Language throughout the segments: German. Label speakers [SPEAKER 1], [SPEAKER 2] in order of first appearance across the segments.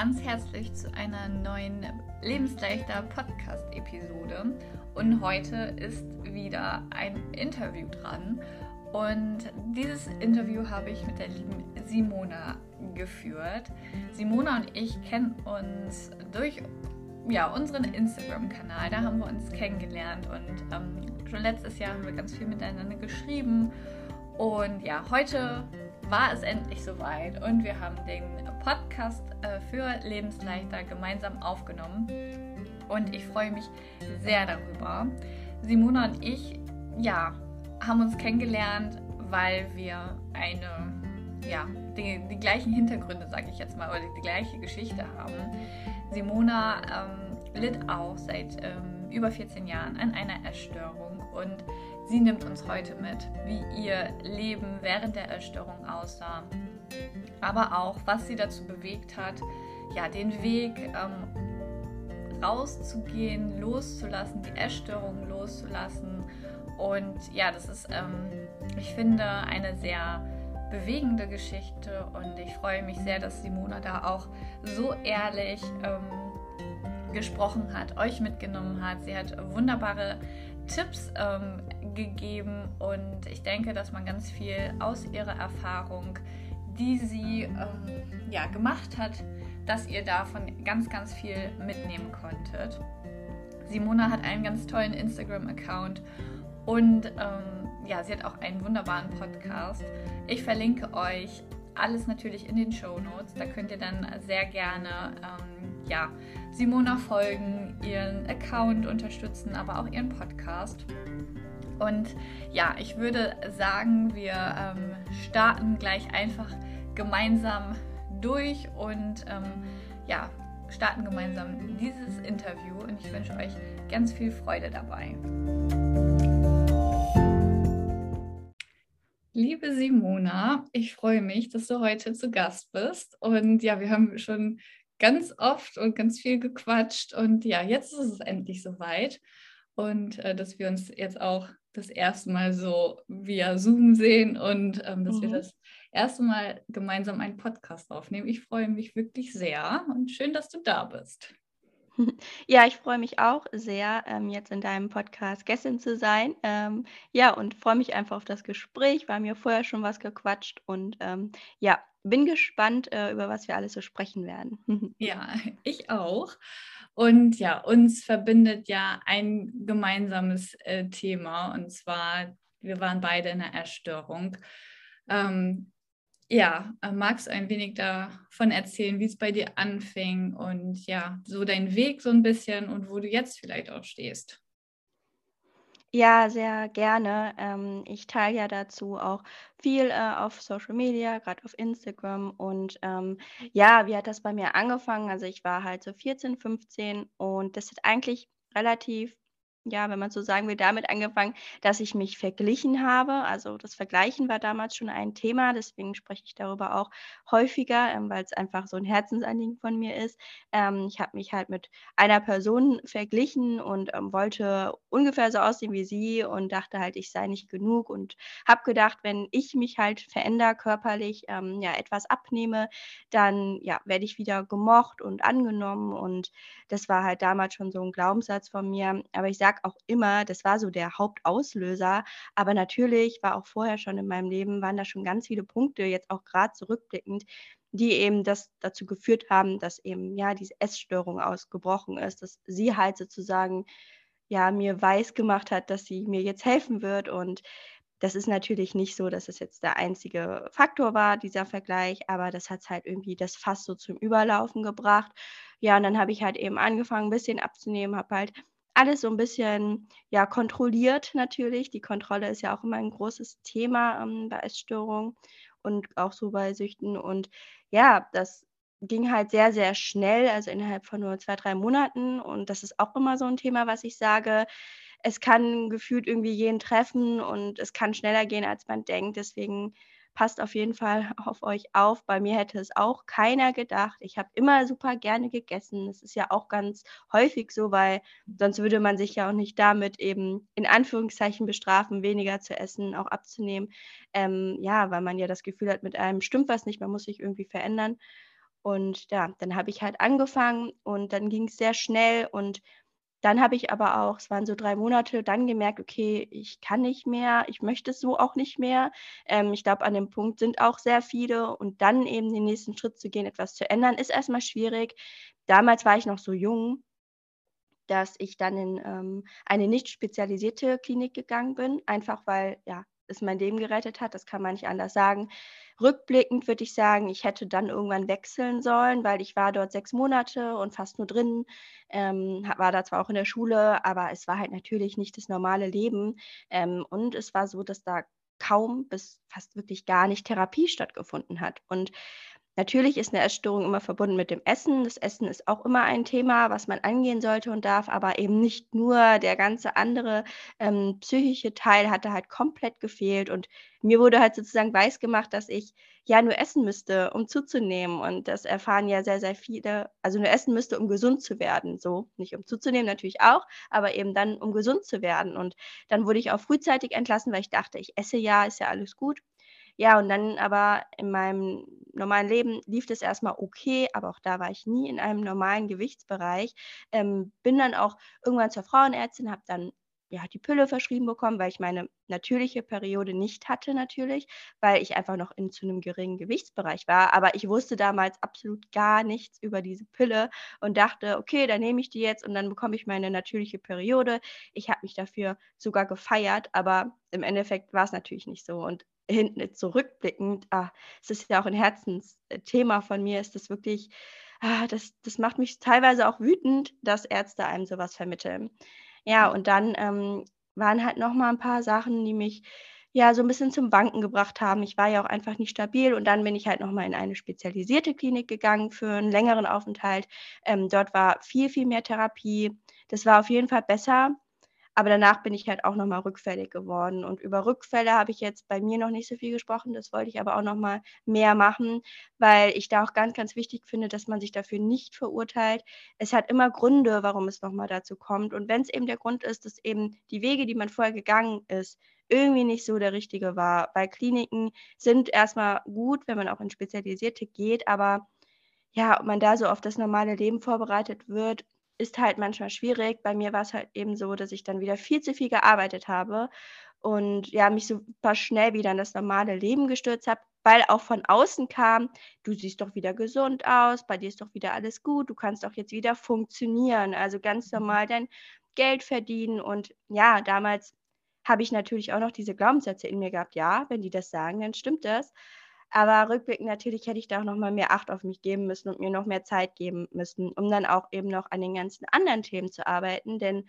[SPEAKER 1] ganz herzlich zu einer neuen Lebensleichter Podcast-Episode. Und heute ist wieder ein Interview dran. Und dieses Interview habe ich mit der lieben Simona geführt. Simona und ich kennen uns durch ja, unseren Instagram-Kanal. Da haben wir uns kennengelernt und ähm, schon letztes Jahr haben wir ganz viel miteinander geschrieben. Und ja, heute war es endlich soweit und wir haben den Podcast äh, für Lebensleichter gemeinsam aufgenommen. Und ich freue mich sehr darüber. Simona und ich, ja, haben uns kennengelernt, weil wir eine, ja, die, die gleichen Hintergründe, sage ich jetzt mal, oder die gleiche Geschichte haben. Simona ähm, litt auch seit ähm, über 14 Jahren an einer Essstörung und Sie nimmt uns heute mit, wie ihr Leben während der Essstörung aussah, aber auch, was sie dazu bewegt hat, ja, den Weg ähm, rauszugehen, loszulassen, die Essstörung loszulassen. Und ja, das ist, ähm, ich finde, eine sehr bewegende Geschichte und ich freue mich sehr, dass Simona da auch so ehrlich ähm, gesprochen hat, euch mitgenommen hat. Sie hat wunderbare Tipps ähm, gegeben und ich denke, dass man ganz viel aus ihrer Erfahrung, die sie ähm, ja, gemacht hat, dass ihr davon ganz, ganz viel mitnehmen konntet. Simona hat einen ganz tollen Instagram-Account und ähm, ja, sie hat auch einen wunderbaren Podcast. Ich verlinke euch alles natürlich in den Show Notes. Da könnt ihr dann sehr gerne ähm, ja, Simona folgen, ihren Account unterstützen, aber auch ihren Podcast. Und ja, ich würde sagen, wir ähm, starten gleich einfach gemeinsam durch und ähm, ja, starten gemeinsam dieses Interview und ich wünsche euch ganz viel Freude dabei. Liebe Simona, ich freue mich, dass du heute zu Gast bist. Und ja, wir haben schon ganz oft und ganz viel gequatscht. Und ja, jetzt ist es endlich soweit. Und äh, dass wir uns jetzt auch das erste Mal so via Zoom sehen und ähm, dass mhm. wir das erste Mal gemeinsam einen Podcast aufnehmen. Ich freue mich wirklich sehr und schön, dass du da bist.
[SPEAKER 2] Ja, ich freue mich auch sehr, ähm, jetzt in deinem Podcast Gästin zu sein. Ähm, ja, und freue mich einfach auf das Gespräch. War mir vorher schon was gequatscht und ähm, ja, bin gespannt, äh, über was wir alles so sprechen werden.
[SPEAKER 1] Ja, ich auch. Und ja, uns verbindet ja ein gemeinsames äh, Thema und zwar, wir waren beide in einer Erstörung. Ähm, ja, äh, magst du ein wenig davon erzählen, wie es bei dir anfing und ja, so dein Weg so ein bisschen und wo du jetzt vielleicht auch stehst?
[SPEAKER 2] Ja, sehr gerne. Ähm, ich teile ja dazu auch viel äh, auf Social Media, gerade auf Instagram. Und ähm, ja, wie hat das bei mir angefangen? Also ich war halt so 14, 15 und das hat eigentlich relativ ja, wenn man so sagen will, damit angefangen, dass ich mich verglichen habe. Also das Vergleichen war damals schon ein Thema, deswegen spreche ich darüber auch häufiger, ähm, weil es einfach so ein Herzensanliegen von mir ist. Ähm, ich habe mich halt mit einer Person verglichen und ähm, wollte ungefähr so aussehen wie sie und dachte halt, ich sei nicht genug und habe gedacht, wenn ich mich halt verändere körperlich, ähm, ja, etwas abnehme, dann ja, werde ich wieder gemocht und angenommen und das war halt damals schon so ein Glaubenssatz von mir. Aber ich sage sage auch immer, das war so der Hauptauslöser. Aber natürlich war auch vorher schon in meinem Leben, waren da schon ganz viele Punkte, jetzt auch gerade zurückblickend, die eben das dazu geführt haben, dass eben ja diese Essstörung ausgebrochen ist, dass sie halt sozusagen ja mir weiß gemacht hat, dass sie mir jetzt helfen wird und das ist natürlich nicht so, dass es jetzt der einzige Faktor war, dieser Vergleich, aber das hat halt irgendwie das Fass so zum Überlaufen gebracht. Ja, und dann habe ich halt eben angefangen, ein bisschen abzunehmen, habe halt alles so ein bisschen, ja, kontrolliert natürlich. Die Kontrolle ist ja auch immer ein großes Thema, ähm, bei Essstörungen und auch so bei Süchten. Und ja, das ging halt sehr, sehr schnell, also innerhalb von nur zwei, drei Monaten. Und das ist auch immer so ein Thema, was ich sage. Es kann gefühlt irgendwie jeden treffen und es kann schneller gehen, als man denkt. Deswegen passt auf jeden Fall auf euch auf. Bei mir hätte es auch keiner gedacht. Ich habe immer super gerne gegessen. Das ist ja auch ganz häufig so, weil sonst würde man sich ja auch nicht damit eben in Anführungszeichen bestrafen, weniger zu essen, auch abzunehmen. Ähm, ja, weil man ja das Gefühl hat, mit einem stimmt was nicht, man muss sich irgendwie verändern. Und ja, dann habe ich halt angefangen und dann ging es sehr schnell und dann habe ich aber auch, es waren so drei Monate, dann gemerkt, okay, ich kann nicht mehr, ich möchte es so auch nicht mehr. Ähm, ich glaube, an dem Punkt sind auch sehr viele und dann eben den nächsten Schritt zu gehen, etwas zu ändern, ist erstmal schwierig. Damals war ich noch so jung, dass ich dann in ähm, eine nicht spezialisierte Klinik gegangen bin, einfach weil ja, es mein Leben gerettet hat, das kann man nicht anders sagen. Rückblickend würde ich sagen, ich hätte dann irgendwann wechseln sollen, weil ich war dort sechs Monate und fast nur drin, ähm, war da zwar auch in der Schule, aber es war halt natürlich nicht das normale Leben. Ähm, und es war so, dass da kaum bis fast wirklich gar nicht Therapie stattgefunden hat. Und Natürlich ist eine Essstörung immer verbunden mit dem Essen. Das Essen ist auch immer ein Thema, was man angehen sollte und darf, aber eben nicht nur. Der ganze andere ähm, psychische Teil hatte halt komplett gefehlt und mir wurde halt sozusagen weisgemacht, dass ich ja nur essen müsste, um zuzunehmen und das erfahren ja sehr, sehr viele. Also nur essen müsste, um gesund zu werden, so nicht um zuzunehmen natürlich auch, aber eben dann, um gesund zu werden und dann wurde ich auch frühzeitig entlassen, weil ich dachte, ich esse ja, ist ja alles gut. Ja, und dann aber in meinem normalen Leben lief das erstmal okay, aber auch da war ich nie in einem normalen Gewichtsbereich. Ähm, bin dann auch irgendwann zur Frauenärztin, habe dann ja, die Pille verschrieben bekommen, weil ich meine natürliche Periode nicht hatte natürlich, weil ich einfach noch in zu einem geringen Gewichtsbereich war. Aber ich wusste damals absolut gar nichts über diese Pille und dachte, okay, dann nehme ich die jetzt und dann bekomme ich meine natürliche Periode. Ich habe mich dafür sogar gefeiert, aber im Endeffekt war es natürlich nicht so. Und hinten zurückblickend, ah, es ist ja auch ein Herzensthema von mir, ist das wirklich, ah, das, das macht mich teilweise auch wütend, dass Ärzte einem sowas vermitteln. Ja, und dann ähm, waren halt noch mal ein paar Sachen, die mich ja so ein bisschen zum Wanken gebracht haben. Ich war ja auch einfach nicht stabil und dann bin ich halt noch mal in eine spezialisierte Klinik gegangen für einen längeren Aufenthalt. Ähm, dort war viel, viel mehr Therapie. Das war auf jeden Fall besser. Aber danach bin ich halt auch nochmal rückfällig geworden. Und über Rückfälle habe ich jetzt bei mir noch nicht so viel gesprochen. Das wollte ich aber auch nochmal mehr machen, weil ich da auch ganz, ganz wichtig finde, dass man sich dafür nicht verurteilt. Es hat immer Gründe, warum es nochmal dazu kommt. Und wenn es eben der Grund ist, dass eben die Wege, die man vorher gegangen ist, irgendwie nicht so der richtige war. Weil Kliniken sind erstmal gut, wenn man auch in spezialisierte geht, aber ja, ob man da so auf das normale Leben vorbereitet wird, ist halt manchmal schwierig. Bei mir war es halt eben so, dass ich dann wieder viel zu viel gearbeitet habe und ja, mich super schnell wieder in das normale Leben gestürzt habe, weil auch von außen kam, du siehst doch wieder gesund aus, bei dir ist doch wieder alles gut, du kannst doch jetzt wieder funktionieren, also ganz mhm. normal dein Geld verdienen und ja, damals habe ich natürlich auch noch diese Glaubenssätze in mir gehabt, ja, wenn die das sagen, dann stimmt das. Aber rückblickend natürlich hätte ich da auch noch mal mehr Acht auf mich geben müssen und mir noch mehr Zeit geben müssen, um dann auch eben noch an den ganzen anderen Themen zu arbeiten, denn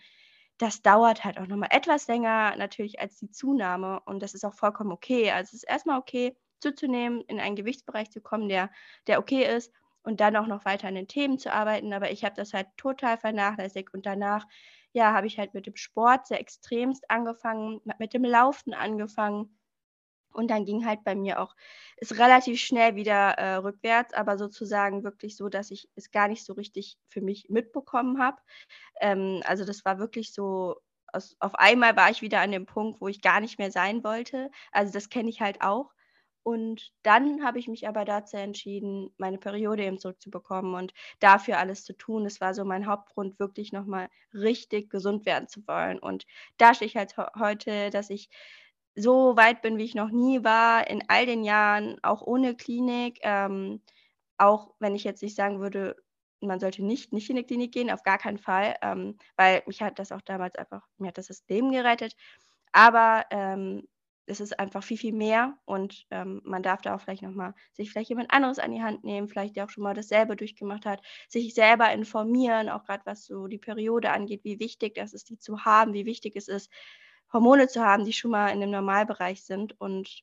[SPEAKER 2] das dauert halt auch noch mal etwas länger natürlich als die Zunahme. Und das ist auch vollkommen okay. Also es ist erstmal okay zuzunehmen, in einen Gewichtsbereich zu kommen, der der okay ist und dann auch noch weiter an den Themen zu arbeiten, aber ich habe das halt total vernachlässigt. Und danach ja, habe ich halt mit dem Sport sehr extremst angefangen, mit dem Laufen angefangen und dann ging halt bei mir auch ist relativ schnell wieder äh, rückwärts, aber sozusagen wirklich so, dass ich es gar nicht so richtig für mich mitbekommen habe. Ähm, also das war wirklich so, aus, auf einmal war ich wieder an dem Punkt, wo ich gar nicht mehr sein wollte. Also das kenne ich halt auch. Und dann habe ich mich aber dazu entschieden, meine Periode eben zurückzubekommen und dafür alles zu tun. Das war so mein Hauptgrund, wirklich nochmal richtig gesund werden zu wollen. Und da stehe ich halt heute, dass ich so weit bin, wie ich noch nie war, in all den Jahren, auch ohne Klinik. Ähm, auch wenn ich jetzt nicht sagen würde, man sollte nicht, nicht in die Klinik gehen, auf gar keinen Fall, ähm, weil mich hat das auch damals einfach, mir hat das das Leben gerettet. Aber ähm, es ist einfach viel, viel mehr und ähm, man darf da auch vielleicht nochmal sich vielleicht jemand anderes an die Hand nehmen, vielleicht der auch schon mal dasselbe durchgemacht hat, sich selber informieren, auch gerade was so die Periode angeht, wie wichtig das ist, die zu haben, wie wichtig es ist, Hormone zu haben, die schon mal in dem Normalbereich sind. Und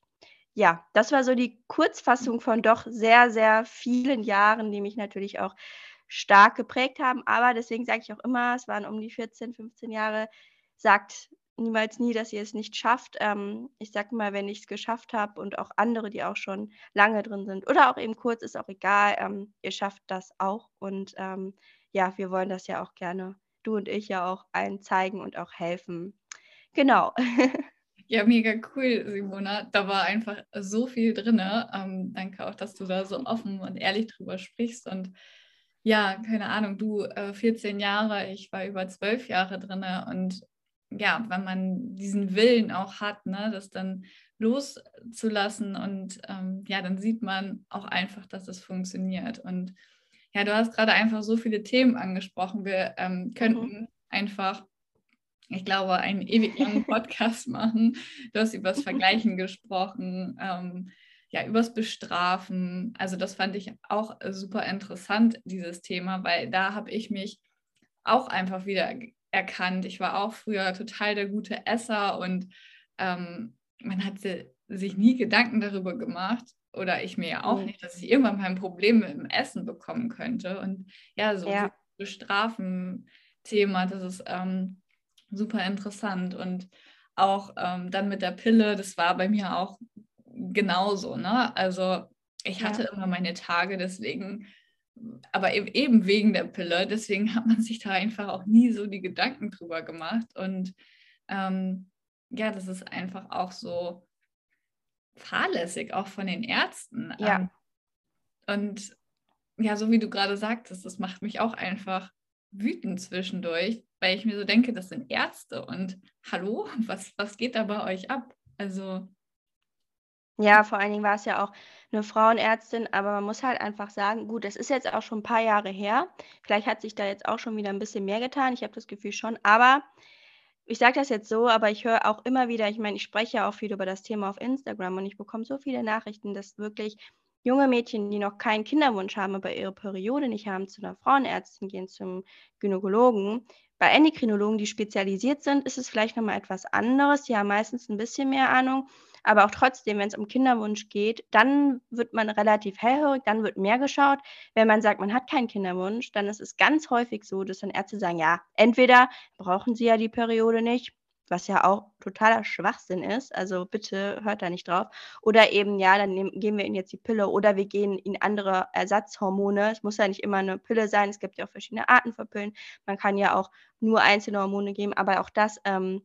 [SPEAKER 2] ja, das war so die Kurzfassung von doch sehr, sehr vielen Jahren, die mich natürlich auch stark geprägt haben. Aber deswegen sage ich auch immer, es waren um die 14, 15 Jahre, sagt niemals nie, dass ihr es nicht schafft. Ähm, ich sage mal, wenn ich es geschafft habe und auch andere, die auch schon lange drin sind oder auch eben kurz, ist auch egal. Ähm, ihr schafft das auch. Und ähm, ja, wir wollen das ja auch gerne, du und ich ja auch allen zeigen und auch helfen. Genau.
[SPEAKER 1] Ja, mega cool, Simona. Da war einfach so viel drin. Ähm, danke auch, dass du da so offen und ehrlich drüber sprichst. Und ja, keine Ahnung, du äh, 14 Jahre, ich war über zwölf Jahre drin. Und ja, wenn man diesen Willen auch hat, ne, das dann loszulassen und ähm, ja, dann sieht man auch einfach, dass es funktioniert. Und ja, du hast gerade einfach so viele Themen angesprochen. Wir ähm, könnten mhm. einfach ich glaube, einen ewig langen Podcast machen. Du hast über das Vergleichen gesprochen, ähm, ja, übers Bestrafen. Also das fand ich auch super interessant, dieses Thema, weil da habe ich mich auch einfach wieder erkannt. Ich war auch früher total der gute Esser und ähm, man hat sich nie Gedanken darüber gemacht oder ich mir ja auch mhm. nicht, dass ich irgendwann mal ein Problem mit dem Essen bekommen könnte. Und ja, so ja. Bestrafen-Thema, das ist ähm, super interessant. Und auch ähm, dann mit der Pille, das war bei mir auch genauso. Ne? Also ich hatte ja. immer meine Tage, deswegen, aber eben wegen der Pille, deswegen hat man sich da einfach auch nie so die Gedanken drüber gemacht. Und ähm, ja, das ist einfach auch so fahrlässig, auch von den Ärzten.
[SPEAKER 2] Ja. Ähm,
[SPEAKER 1] und ja, so wie du gerade sagtest, das macht mich auch einfach wütend zwischendurch, weil ich mir so denke, das sind Ärzte und hallo, was, was geht da bei euch ab? Also.
[SPEAKER 2] Ja, vor allen Dingen war es ja auch eine Frauenärztin, aber man muss halt einfach sagen, gut, es ist jetzt auch schon ein paar Jahre her. Vielleicht hat sich da jetzt auch schon wieder ein bisschen mehr getan. Ich habe das Gefühl schon, aber ich sage das jetzt so, aber ich höre auch immer wieder, ich meine, ich spreche ja auch viel über das Thema auf Instagram und ich bekomme so viele Nachrichten, dass wirklich junge Mädchen, die noch keinen Kinderwunsch haben, aber ihre Periode nicht haben, zu einer Frauenärztin gehen, zum Gynäkologen. Bei Endokrinologen, die spezialisiert sind, ist es vielleicht nochmal etwas anderes. Die haben meistens ein bisschen mehr Ahnung. Aber auch trotzdem, wenn es um Kinderwunsch geht, dann wird man relativ hellhörig, dann wird mehr geschaut. Wenn man sagt, man hat keinen Kinderwunsch, dann ist es ganz häufig so, dass dann Ärzte sagen, ja, entweder brauchen sie ja die Periode nicht was ja auch totaler Schwachsinn ist. Also bitte hört da nicht drauf. Oder eben, ja, dann nehmen, geben wir ihnen jetzt die Pille oder wir gehen ihnen andere Ersatzhormone. Es muss ja nicht immer eine Pille sein. Es gibt ja auch verschiedene Arten von Pillen. Man kann ja auch nur einzelne Hormone geben, aber auch das ähm,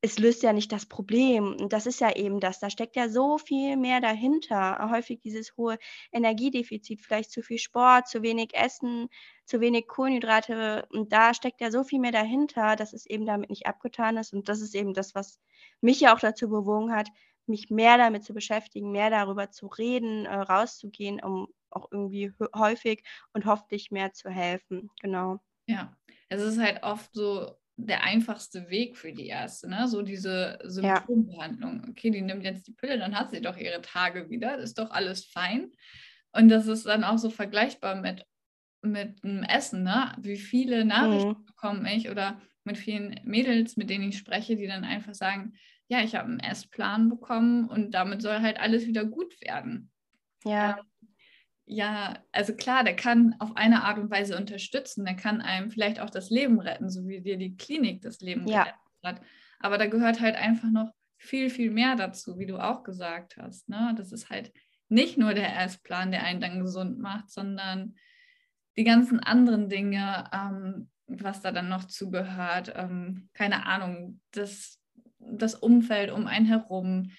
[SPEAKER 2] es löst ja nicht das Problem. Und das ist ja eben das. Da steckt ja so viel mehr dahinter. Häufig dieses hohe Energiedefizit, vielleicht zu viel Sport, zu wenig Essen, zu wenig Kohlenhydrate. Und da steckt ja so viel mehr dahinter, dass es eben damit nicht abgetan ist. Und das ist eben das, was mich ja auch dazu bewogen hat, mich mehr damit zu beschäftigen, mehr darüber zu reden, äh, rauszugehen, um auch irgendwie häufig und hoffentlich mehr zu helfen. Genau.
[SPEAKER 1] Ja, es ist halt oft so, der einfachste Weg für die erste, ne? So diese Symptombehandlung. Ja. Okay, die nimmt jetzt die Pille, dann hat sie doch ihre Tage wieder, das ist doch alles fein. Und das ist dann auch so vergleichbar mit, mit dem Essen, ne? Wie viele Nachrichten mhm. bekomme ich oder mit vielen Mädels, mit denen ich spreche, die dann einfach sagen, ja, ich habe einen Essplan bekommen und damit soll halt alles wieder gut werden.
[SPEAKER 2] Ja.
[SPEAKER 1] Ja, also klar, der kann auf eine Art und Weise unterstützen. Der kann einem vielleicht auch das Leben retten, so wie dir die Klinik das Leben
[SPEAKER 2] ja.
[SPEAKER 1] gerettet hat. Aber da gehört halt einfach noch viel, viel mehr dazu, wie du auch gesagt hast. Ne? Das ist halt nicht nur der Essplan, der einen dann gesund macht, sondern die ganzen anderen Dinge, ähm, was da dann noch zugehört. Ähm, keine Ahnung, das, das Umfeld um einen herum,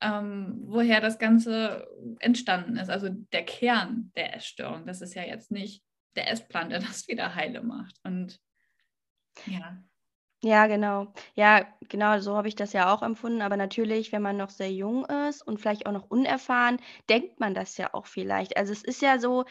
[SPEAKER 1] ähm, woher das Ganze entstanden ist. Also der Kern der Essstörung. Das ist ja jetzt nicht der Essplan, der das wieder heile macht. Und ja.
[SPEAKER 2] Ja, genau. Ja, genau, so habe ich das ja auch empfunden. Aber natürlich, wenn man noch sehr jung ist und vielleicht auch noch unerfahren, denkt man das ja auch vielleicht. Also es ist ja so,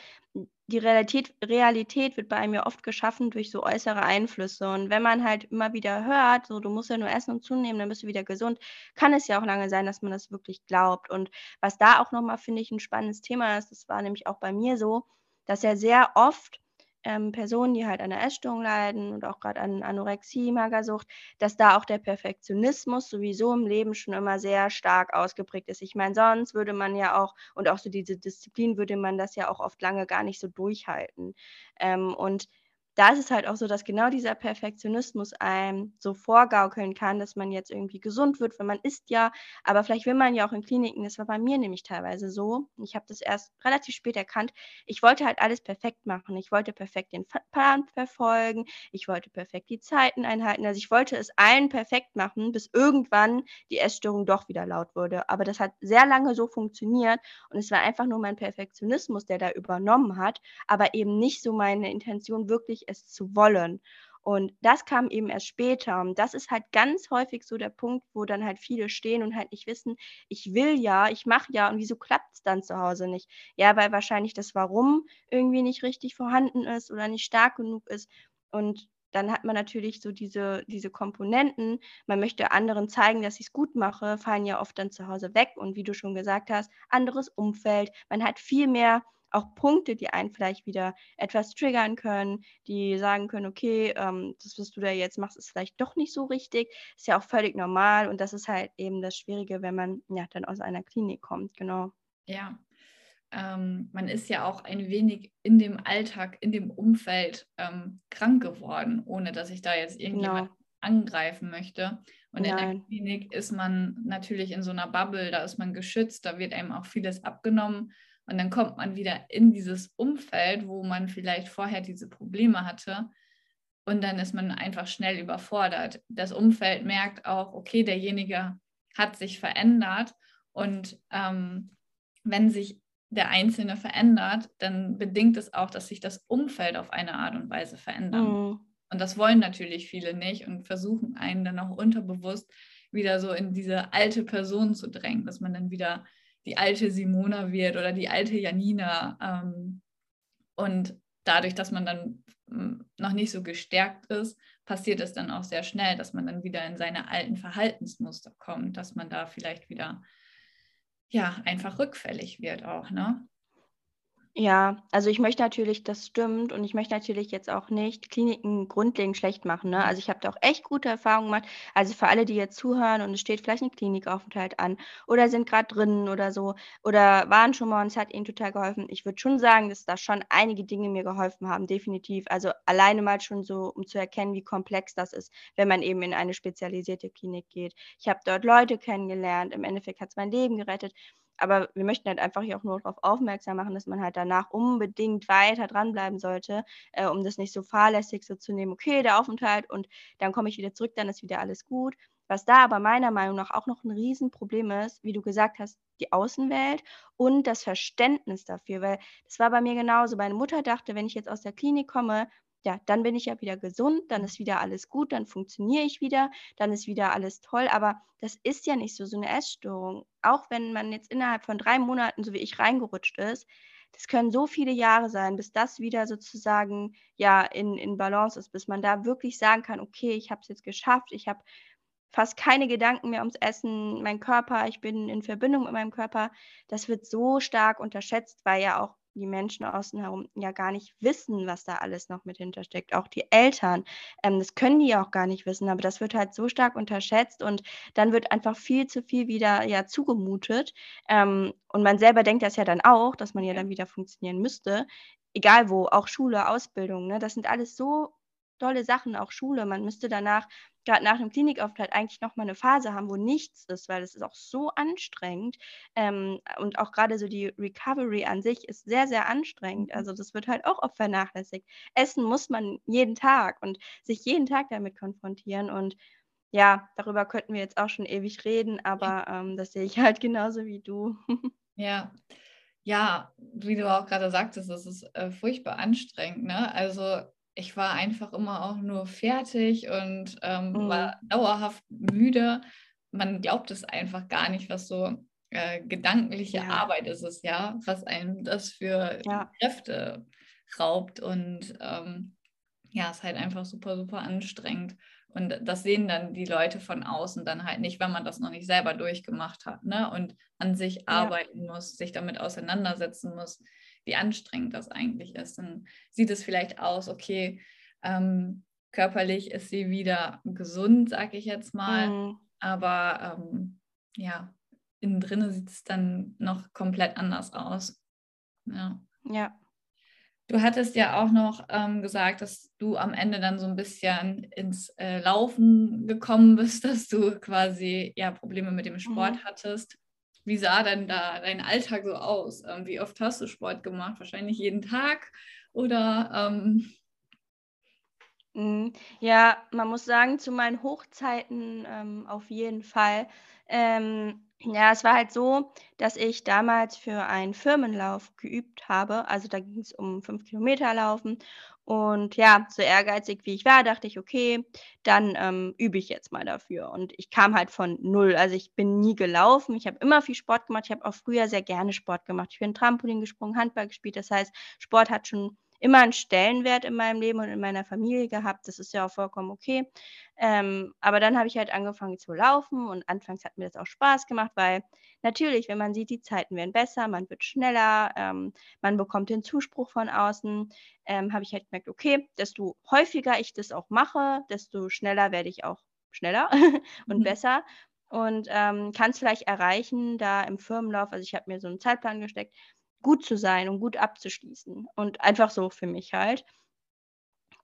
[SPEAKER 2] die Realität, Realität wird bei einem ja oft geschaffen durch so äußere Einflüsse. Und wenn man halt immer wieder hört, so du musst ja nur essen und zunehmen, dann bist du wieder gesund, kann es ja auch lange sein, dass man das wirklich glaubt. Und was da auch nochmal, finde ich, ein spannendes Thema ist, das war nämlich auch bei mir so, dass ja sehr oft ähm, Personen, die halt an der Essstörung leiden und auch gerade an Anorexie, Magersucht, dass da auch der Perfektionismus sowieso im Leben schon immer sehr stark ausgeprägt ist. Ich meine, sonst würde man ja auch, und auch so diese Disziplin würde man das ja auch oft lange gar nicht so durchhalten. Ähm, und da ist es halt auch so, dass genau dieser Perfektionismus einem so vorgaukeln kann, dass man jetzt irgendwie gesund wird, wenn man isst ja, aber vielleicht will man ja auch in Kliniken, das war bei mir nämlich teilweise so. Ich habe das erst relativ spät erkannt. Ich wollte halt alles perfekt machen. Ich wollte perfekt den Plan verfolgen, ich wollte perfekt die Zeiten einhalten. Also ich wollte es allen perfekt machen, bis irgendwann die Essstörung doch wieder laut wurde. Aber das hat sehr lange so funktioniert und es war einfach nur mein Perfektionismus, der da übernommen hat, aber eben nicht so meine Intention wirklich es zu wollen. Und das kam eben erst später. Und das ist halt ganz häufig so der Punkt, wo dann halt viele stehen und halt nicht wissen, ich will ja, ich mache ja und wieso klappt es dann zu Hause nicht? Ja, weil wahrscheinlich das Warum irgendwie nicht richtig vorhanden ist oder nicht stark genug ist. Und dann hat man natürlich so diese, diese Komponenten. Man möchte anderen zeigen, dass ich es gut mache, fallen ja oft dann zu Hause weg. Und wie du schon gesagt hast, anderes Umfeld. Man hat viel mehr auch Punkte, die einen vielleicht wieder etwas triggern können, die sagen können, okay, ähm, das, was du da jetzt machst, ist vielleicht doch nicht so richtig. Ist ja auch völlig normal und das ist halt eben das Schwierige, wenn man ja dann aus einer Klinik kommt, genau.
[SPEAKER 1] Ja. Ähm, man ist ja auch ein wenig in dem Alltag, in dem Umfeld ähm, krank geworden, ohne dass ich da jetzt irgendjemand genau. angreifen möchte. Und Nein. in der Klinik ist man natürlich in so einer Bubble, da ist man geschützt, da wird einem auch vieles abgenommen. Und dann kommt man wieder in dieses Umfeld, wo man vielleicht vorher diese Probleme hatte. Und dann ist man einfach schnell überfordert. Das Umfeld merkt auch, okay, derjenige hat sich verändert. Und ähm, wenn sich der Einzelne verändert, dann bedingt es auch, dass sich das Umfeld auf eine Art und Weise verändert. Mhm. Und das wollen natürlich viele nicht und versuchen einen dann auch unterbewusst wieder so in diese alte Person zu drängen, dass man dann wieder die alte Simona wird oder die alte Janina. Ähm, und dadurch, dass man dann hm, noch nicht so gestärkt ist, passiert es dann auch sehr schnell, dass man dann wieder in seine alten Verhaltensmuster kommt, dass man da vielleicht wieder ja einfach rückfällig wird auch, ne?
[SPEAKER 2] Ja, also ich möchte natürlich, das stimmt und ich möchte natürlich jetzt auch nicht Kliniken grundlegend schlecht machen, ne? Also ich habe da auch echt gute Erfahrungen gemacht. Also für alle, die jetzt zuhören und es steht vielleicht ein Klinikaufenthalt an oder sind gerade drin oder so oder waren schon mal und es hat ihnen total geholfen. Ich würde schon sagen, dass da schon einige Dinge mir geholfen haben, definitiv. Also alleine mal schon so, um zu erkennen, wie komplex das ist, wenn man eben in eine spezialisierte Klinik geht. Ich habe dort Leute kennengelernt, im Endeffekt hat es mein Leben gerettet. Aber wir möchten halt einfach hier auch nur darauf aufmerksam machen, dass man halt danach unbedingt weiter dranbleiben sollte, äh, um das nicht so fahrlässig so zu nehmen, okay, der Aufenthalt und dann komme ich wieder zurück, dann ist wieder alles gut. Was da aber meiner Meinung nach auch noch ein Riesenproblem ist, wie du gesagt hast, die Außenwelt und das Verständnis dafür, weil das war bei mir genauso. Meine Mutter dachte, wenn ich jetzt aus der Klinik komme, ja, dann bin ich ja wieder gesund, dann ist wieder alles gut, dann funktioniere ich wieder, dann ist wieder alles toll. Aber das ist ja nicht so, so eine Essstörung. Auch wenn man jetzt innerhalb von drei Monaten, so wie ich, reingerutscht ist, das können so viele Jahre sein, bis das wieder sozusagen ja in, in Balance ist, bis man da wirklich sagen kann, okay, ich habe es jetzt geschafft, ich habe fast keine Gedanken mehr ums Essen, mein Körper, ich bin in Verbindung mit meinem Körper. Das wird so stark unterschätzt, weil ja auch die Menschen außen herum ja gar nicht wissen, was da alles noch mit hintersteckt. Auch die Eltern, ähm, das können die ja auch gar nicht wissen, aber das wird halt so stark unterschätzt und dann wird einfach viel zu viel wieder ja zugemutet. Ähm, und man selber denkt das ja dann auch, dass man ja dann wieder funktionieren müsste. Egal wo, auch Schule, Ausbildung, ne? das sind alles so tolle Sachen, auch Schule. Man müsste danach gerade nach dem Klinikaufenthalt eigentlich noch mal eine Phase haben, wo nichts ist, weil es ist auch so anstrengend. Ähm, und auch gerade so die Recovery an sich ist sehr, sehr anstrengend. Also das wird halt auch oft vernachlässigt. Essen muss man jeden Tag und sich jeden Tag damit konfrontieren. Und ja, darüber könnten wir jetzt auch schon ewig reden, aber ähm, das sehe ich halt genauso wie du.
[SPEAKER 1] ja. Ja, wie du auch gerade sagtest, das ist äh, furchtbar anstrengend. Ne? Also ich war einfach immer auch nur fertig und ähm, mhm. war dauerhaft müde. Man glaubt es einfach gar nicht, was so äh, gedankliche ja. Arbeit ist es, ja, was einem das für ja. Kräfte raubt und ähm, ja, ist halt einfach super, super anstrengend. Und das sehen dann die Leute von außen dann halt nicht, wenn man das noch nicht selber durchgemacht hat, ne? Und an sich ja. arbeiten muss, sich damit auseinandersetzen muss wie anstrengend das eigentlich ist. Dann sieht es vielleicht aus, okay, ähm, körperlich ist sie wieder gesund, sage ich jetzt mal, mhm. aber ähm, ja, innen drin sieht es dann noch komplett anders aus. Ja.
[SPEAKER 2] Ja.
[SPEAKER 1] Du hattest ja auch noch ähm, gesagt, dass du am Ende dann so ein bisschen ins äh, Laufen gekommen bist, dass du quasi ja Probleme mit dem Sport mhm. hattest. Wie sah denn da dein Alltag so aus? Ähm, wie oft hast du Sport gemacht? Wahrscheinlich jeden Tag oder? Ähm
[SPEAKER 2] mhm. ja, man muss sagen, zu meinen Hochzeiten ähm, auf jeden Fall. Ähm, ja, es war halt so, dass ich damals für einen Firmenlauf geübt habe. Also da ging es um fünf Kilometer Laufen. Und ja, so ehrgeizig wie ich war, dachte ich, okay, dann ähm, übe ich jetzt mal dafür. Und ich kam halt von null. Also ich bin nie gelaufen. Ich habe immer viel Sport gemacht. Ich habe auch früher sehr gerne Sport gemacht. Ich bin Trampolin gesprungen, Handball gespielt. Das heißt, Sport hat schon immer einen Stellenwert in meinem Leben und in meiner Familie gehabt. Das ist ja auch vollkommen okay. Ähm, aber dann habe ich halt angefangen zu laufen und anfangs hat mir das auch Spaß gemacht, weil natürlich, wenn man sieht, die Zeiten werden besser, man wird schneller, ähm, man bekommt den Zuspruch von außen, ähm, habe ich halt gemerkt, okay, desto häufiger ich das auch mache, desto schneller werde ich auch schneller und mhm. besser und ähm, kann es vielleicht erreichen, da im Firmenlauf, also ich habe mir so einen Zeitplan gesteckt, gut zu sein und gut abzuschließen. Und einfach so für mich halt.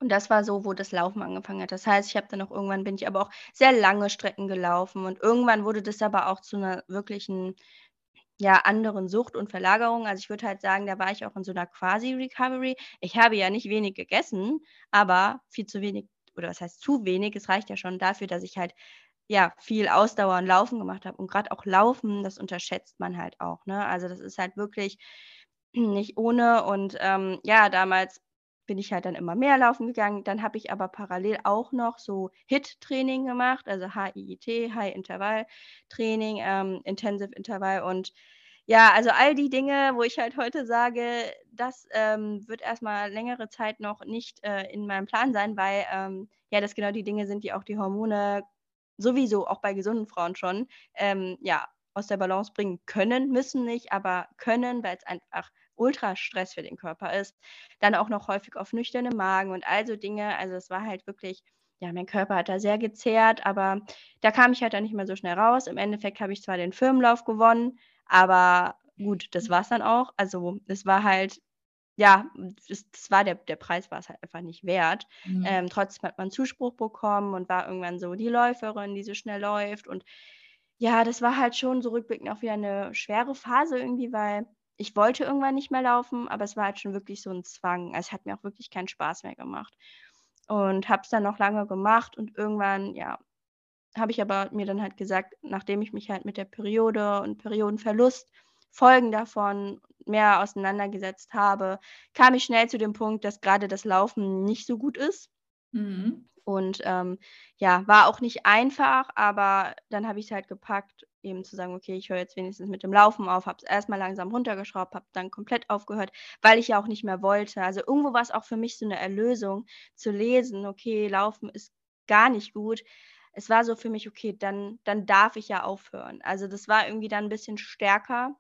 [SPEAKER 2] Und das war so, wo das Laufen angefangen hat. Das heißt, ich habe dann auch irgendwann bin ich aber auch sehr lange Strecken gelaufen und irgendwann wurde das aber auch zu einer wirklichen, ja, anderen Sucht und Verlagerung. Also, ich würde halt sagen, da war ich auch in so einer Quasi-Recovery. Ich habe ja nicht wenig gegessen, aber viel zu wenig oder was heißt zu wenig? Es reicht ja schon dafür, dass ich halt, ja, viel Ausdauer und Laufen gemacht habe. Und gerade auch Laufen, das unterschätzt man halt auch, ne? Also, das ist halt wirklich nicht ohne und, ähm, ja, damals bin ich halt dann immer mehr laufen gegangen. Dann habe ich aber parallel auch noch so HIT-Training gemacht, also HIIT, High Intervall Training, ähm, Intensive Intervall und ja, also all die Dinge, wo ich halt heute sage, das ähm, wird erstmal längere Zeit noch nicht äh, in meinem Plan sein, weil ähm, ja, das genau die Dinge sind, die auch die Hormone sowieso auch bei gesunden Frauen schon ähm, ja aus der Balance bringen können, müssen nicht, aber können, weil es einfach Ultrastress für den Körper ist. Dann auch noch häufig auf nüchternem Magen und all so Dinge. Also es war halt wirklich, ja, mein Körper hat da sehr gezehrt, aber da kam ich halt dann nicht mehr so schnell raus. Im Endeffekt habe ich zwar den Firmenlauf gewonnen, aber gut, das war es dann auch. Also es war halt, ja, das, war der, der Preis war es halt einfach nicht wert. Mhm. Ähm, trotzdem hat man Zuspruch bekommen und war irgendwann so die Läuferin, die so schnell läuft. Und ja, das war halt schon so rückblickend auch wieder eine schwere Phase irgendwie, weil ich wollte irgendwann nicht mehr laufen, aber es war halt schon wirklich so ein Zwang. Also, es hat mir auch wirklich keinen Spaß mehr gemacht. Und habe es dann noch lange gemacht und irgendwann, ja, habe ich aber mir dann halt gesagt, nachdem ich mich halt mit der Periode und Periodenverlust, Folgen davon mehr auseinandergesetzt habe, kam ich schnell zu dem Punkt, dass gerade das Laufen nicht so gut ist. Mhm. Und ähm, ja, war auch nicht einfach, aber dann habe ich es halt gepackt, eben zu sagen, okay, ich höre jetzt wenigstens mit dem Laufen auf, habe es erstmal langsam runtergeschraubt, habe dann komplett aufgehört, weil ich ja auch nicht mehr wollte. Also irgendwo war es auch für mich so eine Erlösung zu lesen, okay, Laufen ist gar nicht gut. Es war so für mich, okay, dann, dann darf ich ja aufhören. Also das war irgendwie dann ein bisschen stärker.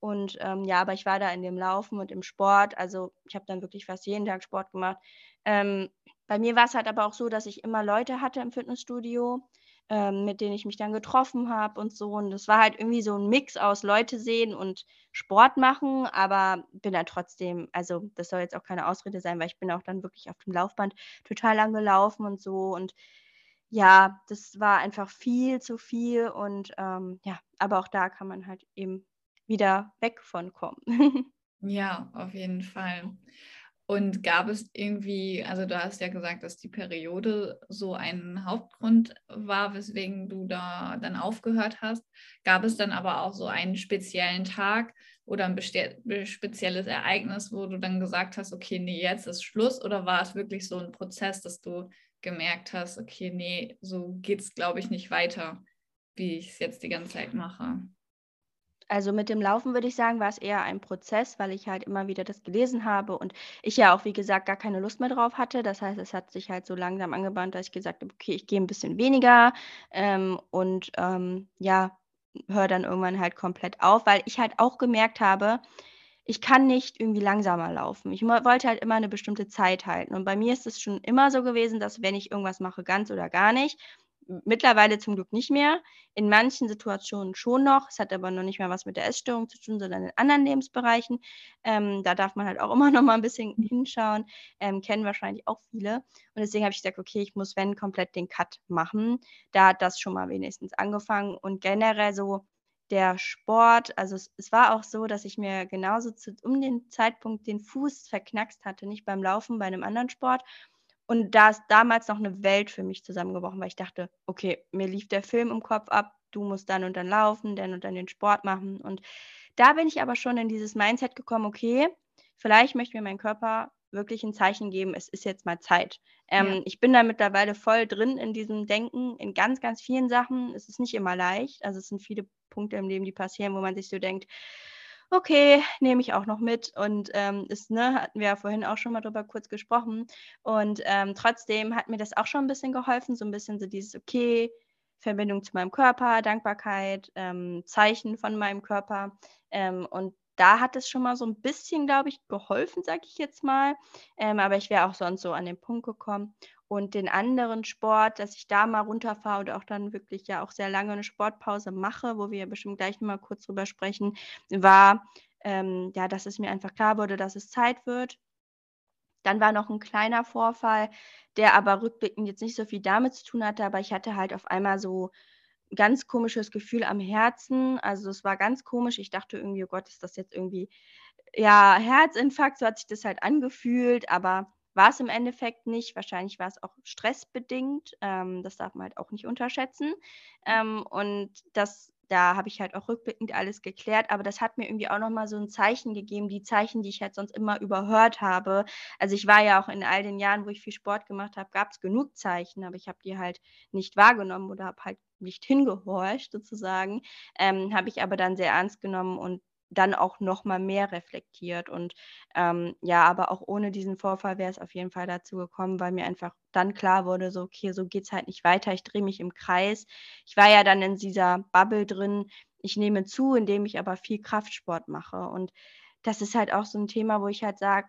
[SPEAKER 2] Und ähm, ja, aber ich war da in dem Laufen und im Sport. Also ich habe dann wirklich fast jeden Tag Sport gemacht. Ähm, bei mir war es halt aber auch so, dass ich immer Leute hatte im Fitnessstudio, ähm, mit denen ich mich dann getroffen habe und so. Und das war halt irgendwie so ein Mix aus Leute sehen und Sport machen, aber bin dann trotzdem, also das soll jetzt auch keine Ausrede sein, weil ich bin auch dann wirklich auf dem Laufband total lang gelaufen und so. Und ja, das war einfach viel zu viel und ähm, ja, aber auch da kann man halt eben wieder weg von kommen.
[SPEAKER 1] ja, auf jeden Fall. Und gab es irgendwie, also du hast ja gesagt, dass die Periode so ein Hauptgrund war, weswegen du da dann aufgehört hast. Gab es dann aber auch so einen speziellen Tag oder ein spezielles Ereignis, wo du dann gesagt hast, okay, nee, jetzt ist Schluss? Oder war es wirklich so ein Prozess, dass du gemerkt hast, okay, nee, so geht es, glaube ich, nicht weiter, wie ich es jetzt die ganze Zeit mache?
[SPEAKER 2] Also mit dem Laufen würde ich sagen, war es eher ein Prozess, weil ich halt immer wieder das gelesen habe und ich ja auch, wie gesagt, gar keine Lust mehr drauf hatte. Das heißt, es hat sich halt so langsam angebahnt, dass ich gesagt habe, okay, ich gehe ein bisschen weniger ähm, und ähm, ja, höre dann irgendwann halt komplett auf, weil ich halt auch gemerkt habe, ich kann nicht irgendwie langsamer laufen. Ich wollte halt immer eine bestimmte Zeit halten. Und bei mir ist es schon immer so gewesen, dass wenn ich irgendwas mache, ganz oder gar nicht, Mittlerweile zum Glück nicht mehr. In manchen Situationen schon noch. Es hat aber noch nicht mehr was mit der Essstörung zu tun, sondern in anderen Lebensbereichen. Ähm, da darf man halt auch immer noch mal ein bisschen hinschauen. Ähm, kennen wahrscheinlich auch viele. Und deswegen habe ich gesagt, okay, ich muss, wenn, komplett den Cut machen. Da hat das schon mal wenigstens angefangen. Und generell so der Sport, also es, es war auch so, dass ich mir genauso zu, um den Zeitpunkt den Fuß verknackst hatte, nicht beim Laufen, bei einem anderen Sport. Und da ist damals noch eine Welt für mich zusammengebrochen, weil ich dachte, okay, mir lief der Film im Kopf ab, du musst dann und dann laufen, dann und dann den Sport machen. Und da bin ich aber schon in dieses Mindset gekommen, okay, vielleicht möchte mir mein Körper wirklich ein Zeichen geben, es ist jetzt mal Zeit. Ähm, ja. Ich bin da mittlerweile voll drin in diesem Denken, in ganz, ganz vielen Sachen. Es ist nicht immer leicht. Also es sind viele Punkte im Leben, die passieren, wo man sich so denkt, okay, nehme ich auch noch mit. Und ähm, ist, ne, hatten wir ja vorhin auch schon mal drüber kurz gesprochen. Und ähm, trotzdem hat mir das auch schon ein bisschen geholfen, so ein bisschen so dieses, okay, Verbindung zu meinem Körper, Dankbarkeit, ähm, Zeichen von meinem Körper. Ähm, und da hat es schon mal so ein bisschen, glaube ich, geholfen, sage ich jetzt mal. Ähm, aber ich wäre auch sonst so an den Punkt gekommen. Und den anderen Sport, dass ich da mal runterfahre und auch dann wirklich ja auch sehr lange eine Sportpause mache, wo wir bestimmt gleich noch mal kurz drüber sprechen, war, ähm, ja, dass es mir einfach klar wurde, dass es Zeit wird. Dann war noch ein kleiner Vorfall, der aber rückblickend jetzt nicht so viel damit zu tun hatte, aber ich hatte halt auf einmal so ganz komisches Gefühl am Herzen. Also es war ganz komisch. Ich dachte irgendwie, oh Gott, ist das jetzt irgendwie, ja, Herzinfarkt, so hat sich das halt angefühlt, aber war es im Endeffekt nicht. Wahrscheinlich war es auch stressbedingt. Ähm, das darf man halt auch nicht unterschätzen. Ähm, und das, da habe ich halt auch rückblickend alles geklärt. Aber das hat mir irgendwie auch nochmal so ein Zeichen gegeben, die Zeichen, die ich halt sonst immer überhört habe. Also ich war ja auch in all den Jahren, wo ich viel Sport gemacht habe, gab es genug Zeichen, aber ich habe die halt nicht wahrgenommen oder habe halt nicht hingehorcht sozusagen. Ähm, habe ich aber dann sehr ernst genommen und dann auch noch mal mehr reflektiert. Und ähm, ja, aber auch ohne diesen Vorfall wäre es auf jeden Fall dazu gekommen, weil mir einfach dann klar wurde, so, okay, so geht es halt nicht weiter. Ich drehe mich im Kreis. Ich war ja dann in dieser Bubble drin. Ich nehme zu, indem ich aber viel Kraftsport mache. Und das ist halt auch so ein Thema, wo ich halt sage,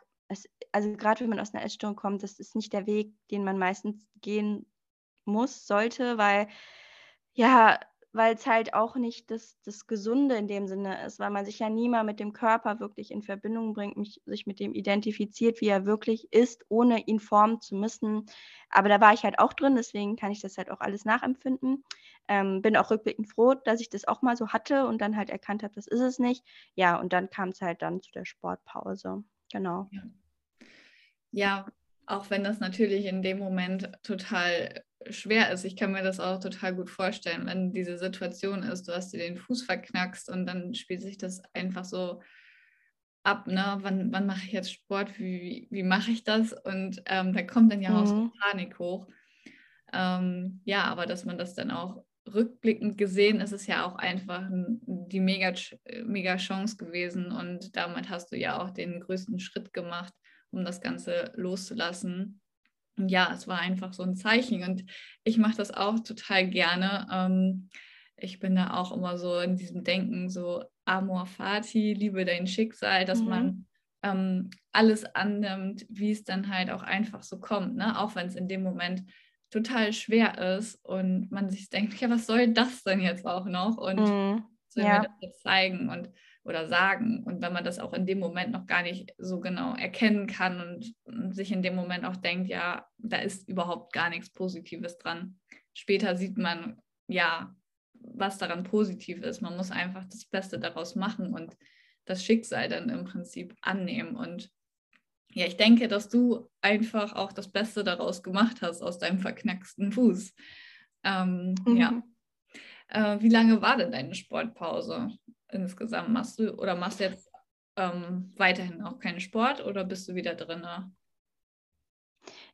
[SPEAKER 2] also gerade wenn man aus einer Essstörung kommt, das ist nicht der Weg, den man meistens gehen muss, sollte, weil ja, weil es halt auch nicht das, das Gesunde in dem Sinne ist, weil man sich ja nie mal mit dem Körper wirklich in Verbindung bringt, mich, sich mit dem identifiziert, wie er wirklich ist, ohne ihn formen zu müssen. Aber da war ich halt auch drin, deswegen kann ich das halt auch alles nachempfinden. Ähm, bin auch rückblickend froh, dass ich das auch mal so hatte und dann halt erkannt habe, das ist es nicht. Ja, und dann kam es halt dann zu der Sportpause. Genau.
[SPEAKER 1] Ja. ja, auch wenn das natürlich in dem Moment total schwer ist. Ich kann mir das auch total gut vorstellen, wenn diese Situation ist, du hast dir den Fuß verknackst und dann spielt sich das einfach so ab, ne? Wann, wann mache ich jetzt Sport? Wie, wie mache ich das? Und ähm, da kommt dann ja mhm. auch so mhm. Panik hoch. Ähm, ja, aber dass man das dann auch rückblickend gesehen, ist es ja auch einfach die mega, mega Chance gewesen und damit hast du ja auch den größten Schritt gemacht, um das Ganze loszulassen ja, es war einfach so ein Zeichen und ich mache das auch total gerne. Ähm, ich bin da auch immer so in diesem Denken, so Amor Fati, liebe dein Schicksal, dass mhm. man ähm, alles annimmt, wie es dann halt auch einfach so kommt, ne? auch wenn es in dem Moment total schwer ist und man sich denkt, ja, was soll das denn jetzt auch noch und mhm. soll ja. mir das jetzt zeigen und oder sagen. Und wenn man das auch in dem Moment noch gar nicht so genau erkennen kann und, und sich in dem Moment auch denkt, ja, da ist überhaupt gar nichts Positives dran. Später sieht man, ja, was daran positiv ist. Man muss einfach das Beste daraus machen und das Schicksal dann im Prinzip annehmen. Und ja, ich denke, dass du einfach auch das Beste daraus gemacht hast aus deinem verknacksten Fuß. Ähm, mhm. Ja. Äh, wie lange war denn deine Sportpause? Insgesamt machst du oder machst du jetzt ähm, weiterhin auch keinen Sport oder bist du wieder drin?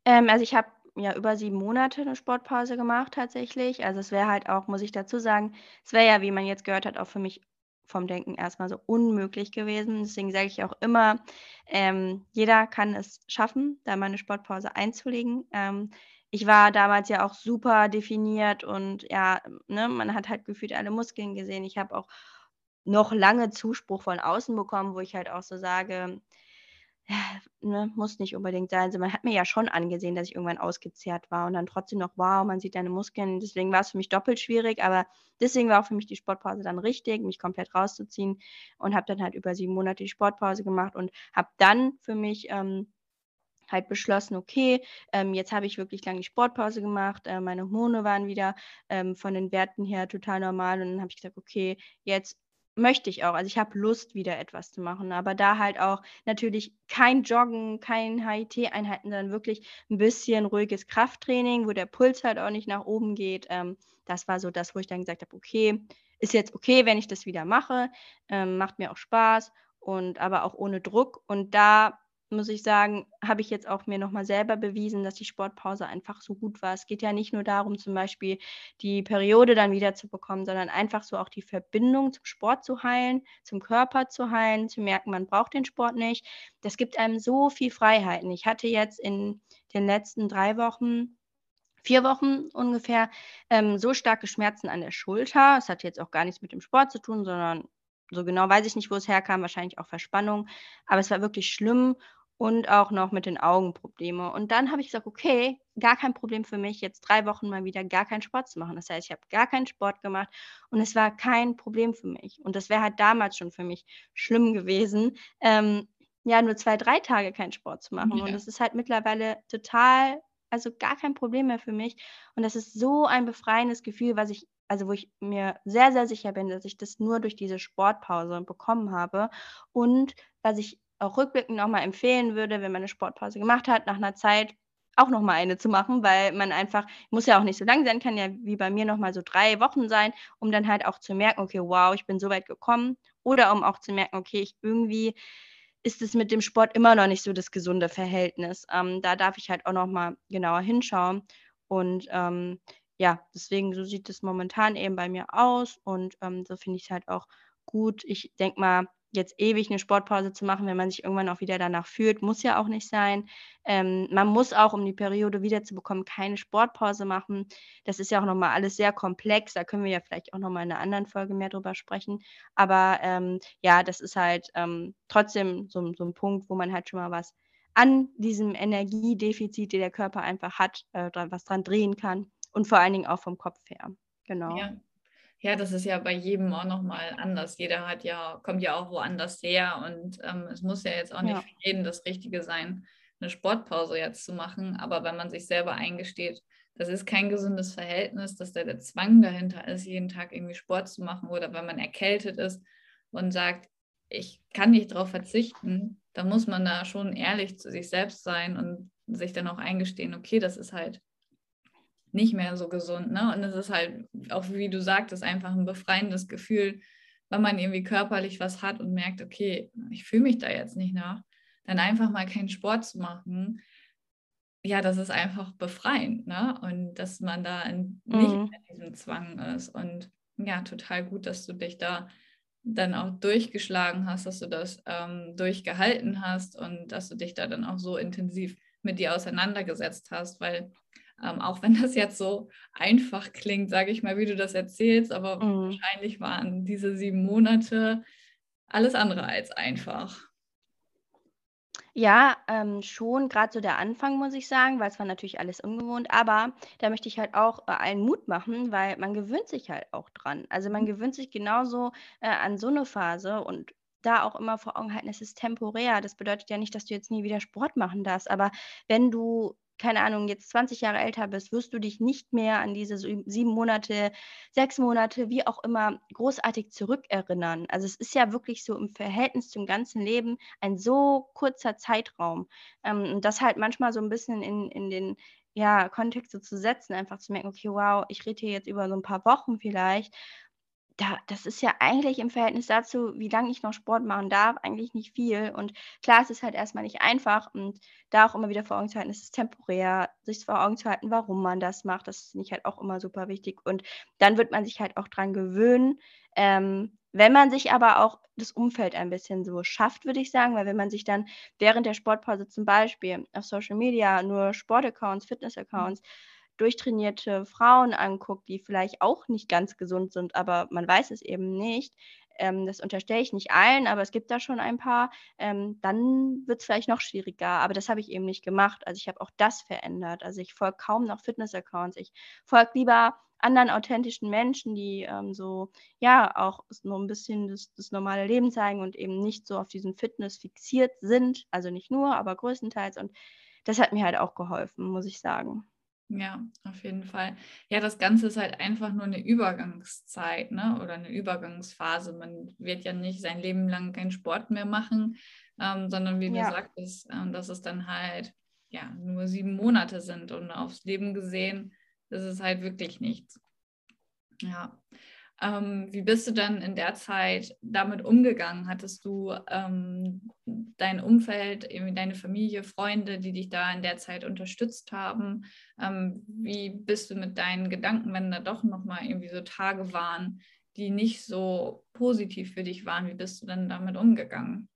[SPEAKER 2] Ähm, also ich habe ja über sieben Monate eine Sportpause gemacht tatsächlich. Also es wäre halt auch, muss ich dazu sagen, es wäre ja, wie man jetzt gehört hat, auch für mich vom Denken erstmal so unmöglich gewesen. Deswegen sage ich auch immer, ähm, jeder kann es schaffen, da mal eine Sportpause einzulegen. Ähm, ich war damals ja auch super definiert und ja, ne, man hat halt gefühlt alle Muskeln gesehen. Ich habe auch noch lange Zuspruch von außen bekommen, wo ich halt auch so sage, ne, muss nicht unbedingt sein. Also, man hat mir ja schon angesehen, dass ich irgendwann ausgezehrt war und dann trotzdem noch: „Wow, man sieht deine Muskeln.“ Deswegen war es für mich doppelt schwierig, aber deswegen war auch für mich die Sportpause dann richtig, mich komplett rauszuziehen und habe dann halt über sieben Monate die Sportpause gemacht und habe dann für mich, ähm, halt beschlossen: „Okay, ähm, jetzt habe ich wirklich lange die Sportpause gemacht, äh, meine Hormone waren wieder, ähm, von den Werten her total normal.“ Und dann habe ich gesagt: „Okay, jetzt möchte ich auch. Also, ich habe Lust, wieder etwas zu machen, aber da halt auch natürlich kein Joggen, kein HIIT-Einheiten, sondern wirklich ein bisschen ruhiges Krafttraining, wo der Puls halt auch nicht nach oben geht. Ähm, das war so das, wo ich dann gesagt habe: „Okay, ist jetzt okay, wenn ich das wieder mache, ähm, macht mir auch Spaß und aber auch ohne Druck.“ Und da muss ich sagen, habe ich jetzt auch mir noch mal selber bewiesen, dass die Sportpause einfach so gut war. Es geht ja nicht nur darum, zum Beispiel die Periode dann wieder zu bekommen, sondern einfach so auch die Verbindung zum Sport zu heilen, zum Körper zu heilen, zu merken, man braucht den Sport nicht. Das gibt einem so viel Freiheiten. Ich hatte jetzt in den letzten drei Wochen vier Wochen ungefähr ähm, so starke Schmerzen an der Schulter. Es hat jetzt auch gar nichts mit dem Sport zu tun, sondern so genau weiß ich nicht, wo es herkam, wahrscheinlich auch Verspannung. Aber es war wirklich schlimm und auch noch mit den Augen Probleme. Und dann habe ich gesagt: „Okay, gar kein Problem für mich, jetzt drei Wochen mal wieder gar keinen Sport zu machen.“ Das heißt, ich habe gar keinen Sport gemacht und es war kein Problem für mich. Und das wäre halt damals schon für mich schlimm gewesen, ähm, ja, nur zwei, drei Tage keinen Sport zu machen. Und
[SPEAKER 1] Ja.
[SPEAKER 2] das ist halt mittlerweile total also, gar kein Problem mehr für mich. Und das ist so ein befreiendes Gefühl, was ich also, wo ich mir sehr, sehr sicher bin, dass ich das nur durch diese Sportpause bekommen habe und was ich auch rückblickend noch mal empfehlen würde, wenn man 'ne Sportpause gemacht hat, nach 'ner Zeit auch noch mal eine zu machen, weil man einfach muss ja auch nicht so lang sein, kann ja wie bei mir noch mal so 3 Wochen sein, um dann halt auch zu merken: „Okay, wow, ich bin so weit gekommen.“ Oder um auch zu merken: „Okay, ich irgendwie ist es mit dem Sport immer noch nicht so das gesunde Verhältnis.“ Ähm, da darf ich halt auch noch mal genauer hinschauen und, ähm, ja, deswegen so sieht es momentan eben bei mir aus und, ähm, so finde ich's halt auch gut. Ich denke mal, jetzt ewig 'ne Sportpause zu machen, wenn man sich irgendwann auch wieder danach fühlt, muss ja auch nicht sein. Ähm, man muss auch, um die Periode wiederzubekommen, keine Sportpause machen. Das ist ja auch noch mal alles sehr komplex. Da können wir ja vielleicht auch noch mal in 'ner anderen Folge mehr drüber sprechen. Aber, ähm, ja, das ist halt, ähm, trotzdem so so 'n Punkt, wo man halt schon mal was an diesem Energiedefizit, den der Körper einfach hat, äh, was dran drehen kann und vor allen Dingen auch vom Kopf her. Genau.
[SPEAKER 1] Ja. Ja, das ist ja bei jedem auch noch mal anders. Jeder hat ja kommt ja auch woanders her und, ähm, es muss ja jetzt auch nicht
[SPEAKER 2] Ja.
[SPEAKER 1] für jeden das Richtige sein, 'ne Sportpause jetzt zu machen. Aber wenn man sich selber eingesteht, das ist kein gesundes Verhältnis, dass da der Zwang dahinter ist, jeden Tag irgendwie Sport zu machen oder wenn man erkältet ist und sagt: „Ich kann nicht drauf verzichten“, dann muss man da schon ehrlich zu sich selbst sein und sich dann auch eingestehen: „Okay, das ist halt nicht mehr so gesund“, ne? Und es ist halt auch, wie du sagtest, einfach 'n befreiendes Gefühl, wenn man irgendwie körperlich was hat und merkt: „Okay, ich fühle mich da jetzt nicht nach“, dann einfach mal keinen Sport zu machen. Ja, das ist einfach befreiend, ne? Und dass man da in nicht
[SPEAKER 2] Mhm.
[SPEAKER 1] in diesem Zwang ist. Und ja, total gut, dass du dich da dann auch durchgeschlagen hast, dass du das, ähm, durchgehalten hast und dass du dich da dann auch so intensiv mit dir auseinandergesetzt hast, weil, ähm, auch wenn das jetzt so einfach klingt, sage ich mal, wie du das erzählst, aber
[SPEAKER 2] Mhm.
[SPEAKER 1] wahrscheinlich waren diese 7 Monate alles andere als einfach.
[SPEAKER 2] Ja, ähm, schon, grad so der Anfang, muss ich sagen, weil es war natürlich alles ungewohnt, aber da möchte ich halt auch, äh, allen Mut machen, weil man gewöhnt sich halt auch dran. Also, man gewöhnt sich genauso, äh, an so 'ne Phase und da auch immer vor Augen halten, es ist temporär. Das bedeutet ja nicht, dass du jetzt nie wieder Sport machen darfst, aber wenn du, keine Ahnung, jetzt 20 Jahre älter bist, wirst du dich nicht mehr an diese 7 Monate, 6 Monate, wie auch immer, großartig zurückerinnern. Also, es ist ja wirklich so im Verhältnis zum ganzen Leben ein so kurzer Zeitraum. Ähm, das halt manchmal so 'n bisschen in in den, ja, Kontext so zu setzen, einfach zu merken: „Okay, wow, ich rede hier jetzt über so 'n paar Wochen vielleicht.“ Da das ist ja eigentlich im Verhältnis dazu, wie lange ich noch Sport machen darf, eigentlich nicht viel. Und klar, es ist halt erst mal nicht einfach und da auch immer wieder vor Augen zu halten, es ist temporär, sich vor Augen zu halten, warum man das macht, das finde ich halt auch immer super wichtig. Und dann wird man sich halt auch dran gewöhnen. Ähm, wenn man sich aber auch das Umfeld ein bisschen so schafft, würde ich sagen, weil wenn man sich dann während der Sportpause zum Beispiel auf Social Media nur Sportaccounts,
[SPEAKER 1] Mhm.
[SPEAKER 2] Fitnessaccounts, durchtrainierte Frauen anguckt, die vielleicht auch nicht ganz gesund sind, aber man weiß es eben nicht, ähm, das unterstelle ich nicht allen, aber es gibt da schon ein paar, ähm, dann wird es vielleicht noch schwieriger. Aber das habe ich eben nicht gemacht. Also ich habe auch das verändert. Also ich folge kaum noch Fitness-Accounts. Ich folge lieber anderen authentischen Menschen, die ähm, so, ja, auch nur ein bisschen das, das, normale Leben zeigen und eben nicht so auf diesen Fitness fixiert sind. Also nicht nur, aber größtenteils. Und das hat mir halt auch geholfen, muss ich sagen.
[SPEAKER 1] Ja, auf jeden Fall. Ja, das Ganze ist halt einfach nur eine Übergangszeit, ne? Oder eine Übergangsphase. Man wird ja nicht sein Leben lang keinen Sport mehr machen, ähm, sondern wie ja. du sagtest, ähm, dass es dann halt ja nur sieben Monate sind und aufs Leben gesehen, ist es halt wirklich nichts. Ja. Ähm, wie bist du dann in der Zeit damit umgegangen? Hattest du ähm, dein Umfeld, irgendwie deine Familie, Freunde, die dich da in der Zeit unterstützt haben? Ähm, wie bist du mit deinen Gedanken, wenn da doch nochmal irgendwie so Tage waren, die nicht so positiv für dich waren? Wie bist du dann damit umgegangen?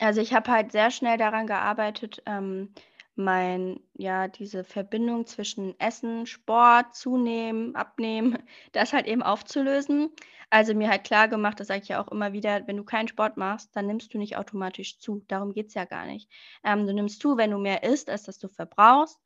[SPEAKER 2] Also ich habe halt sehr schnell daran gearbeitet, ähm, mein ja, diese Verbindung zwischen Essen, Sport, Zunehmen, Abnehmen, das halt eben aufzulösen. Also mir halt klar gemacht, das sage ich ja auch immer wieder, wenn du keinen Sport machst, dann nimmst du nicht automatisch zu. Darum geht es ja gar nicht. Ähm, du nimmst zu, wenn du mehr isst, als dass du verbrauchst.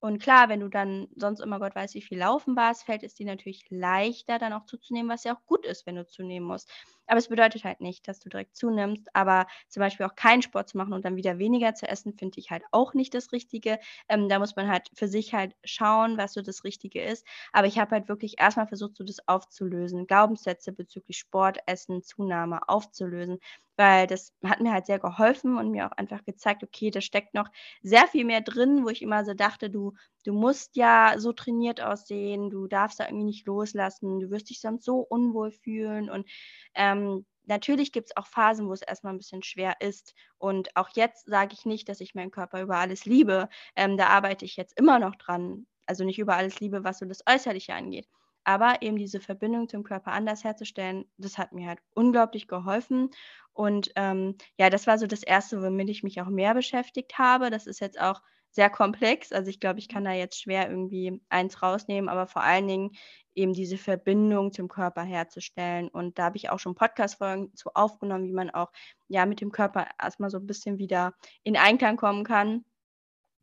[SPEAKER 2] Und klar, wenn du dann sonst immer Gott weiß, wie viel laufen warst, fällt es dir natürlich leichter, dann auch zuzunehmen, was ja auch gut ist, wenn du zunehmen musst. Aber es bedeutet halt nicht, dass du direkt zunimmst. Aber zum Beispiel auch keinen Sport zu machen und dann wieder weniger zu essen, finde ich halt auch nicht das Richtige. Ähm, da muss man halt für sich halt schauen, was so das Richtige ist. Aber ich habe halt wirklich erstmal versucht, so das aufzulösen, Glaubenssätze bezüglich Sport, Essen, Zunahme aufzulösen weil das hat mir halt sehr geholfen und mir auch einfach gezeigt, okay, da steckt noch sehr viel mehr drin, wo ich immer so dachte, du, du musst ja so trainiert aussehen, du darfst da irgendwie nicht loslassen, du wirst dich sonst so unwohl fühlen und ähm, natürlich gibt es auch Phasen, wo es erstmal ein bisschen schwer ist. Und auch jetzt sage ich nicht, dass ich meinen Körper über alles liebe. Ähm, da arbeite ich jetzt immer noch dran. Also nicht über alles liebe, was so das Äußerliche angeht. Aber eben diese Verbindung zum Körper anders herzustellen, das hat mir halt unglaublich geholfen. Und ähm, ja, das war so das Erste, womit ich mich auch mehr beschäftigt habe. Das ist jetzt auch sehr komplex. Also ich glaube, ich kann da jetzt schwer irgendwie eins rausnehmen, aber vor allen Dingen eben diese Verbindung zum Körper herzustellen. Und da habe ich auch schon Podcast-Folgen zu aufgenommen, wie man auch ja mit dem Körper erstmal so ein bisschen wieder in Einklang kommen kann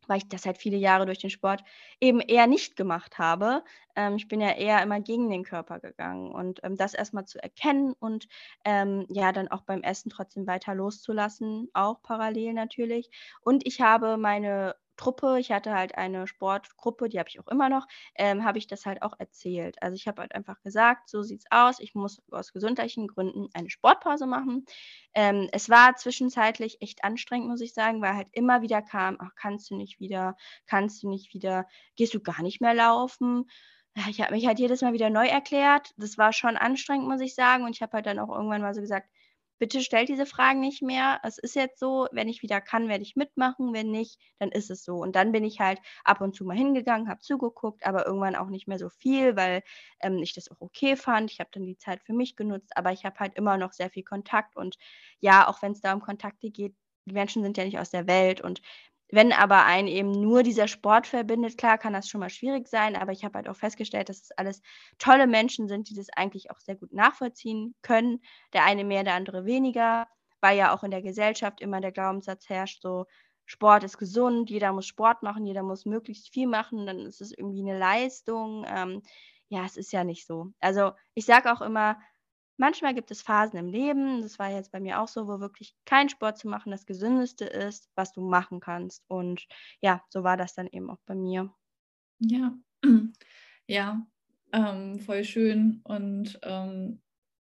[SPEAKER 2] weil ich das halt viele Jahre durch den Sport eben eher nicht gemacht habe. Ähm, ich bin ja eher immer gegen den Körper gegangen und ähm, das erstmal zu erkennen und ähm, ja, dann auch beim Essen trotzdem weiter loszulassen, auch parallel natürlich. Und ich habe meine Truppe, ich hatte halt eine Sportgruppe, die habe ich auch immer noch, ähm, habe ich das halt auch erzählt. Also ich habe halt einfach gesagt, so sieht's aus, ich muss aus gesundheitlichen Gründen eine Sportpause machen. Ähm, es war zwischenzeitlich echt anstrengend, muss ich sagen, weil halt immer wieder kam, ach, kannst du nicht wieder, kannst du nicht wieder, gehst du gar nicht mehr laufen? Ich habe mich halt jedes Mal wieder neu erklärt. Das war schon anstrengend, muss ich sagen. Und ich habe halt dann auch irgendwann mal so gesagt, bitte stellt diese Fragen nicht mehr. Es ist jetzt so, wenn ich wieder kann, werde ich mitmachen. Wenn nicht, dann ist es so. Und dann bin ich halt ab und zu mal hingegangen, habe zugeguckt, aber irgendwann auch nicht mehr so viel, weil ähm, ich das auch okay fand. Ich habe dann die Zeit für mich genutzt, aber ich habe halt immer noch sehr viel Kontakt. Und ja, auch wenn es da um Kontakte geht, die Menschen sind ja nicht aus der Welt und wenn aber einen eben nur dieser Sport verbindet, klar kann das schon mal schwierig sein, aber ich habe halt auch festgestellt, dass es alles tolle Menschen sind, die das eigentlich auch sehr gut nachvollziehen können. Der eine mehr, der andere weniger, weil ja auch in der Gesellschaft immer der Glaubenssatz herrscht, so Sport ist gesund, jeder muss Sport machen, jeder muss möglichst viel machen, dann ist es irgendwie eine Leistung. Ähm, ja, es ist ja nicht so. Also ich sage auch immer, Manchmal gibt es Phasen im Leben, das war jetzt bei mir auch so, wo wirklich kein Sport zu machen das Gesündeste ist, was du machen kannst. Und ja, so war das dann eben auch bei mir.
[SPEAKER 1] Ja, ja, ähm, voll schön. Und ähm,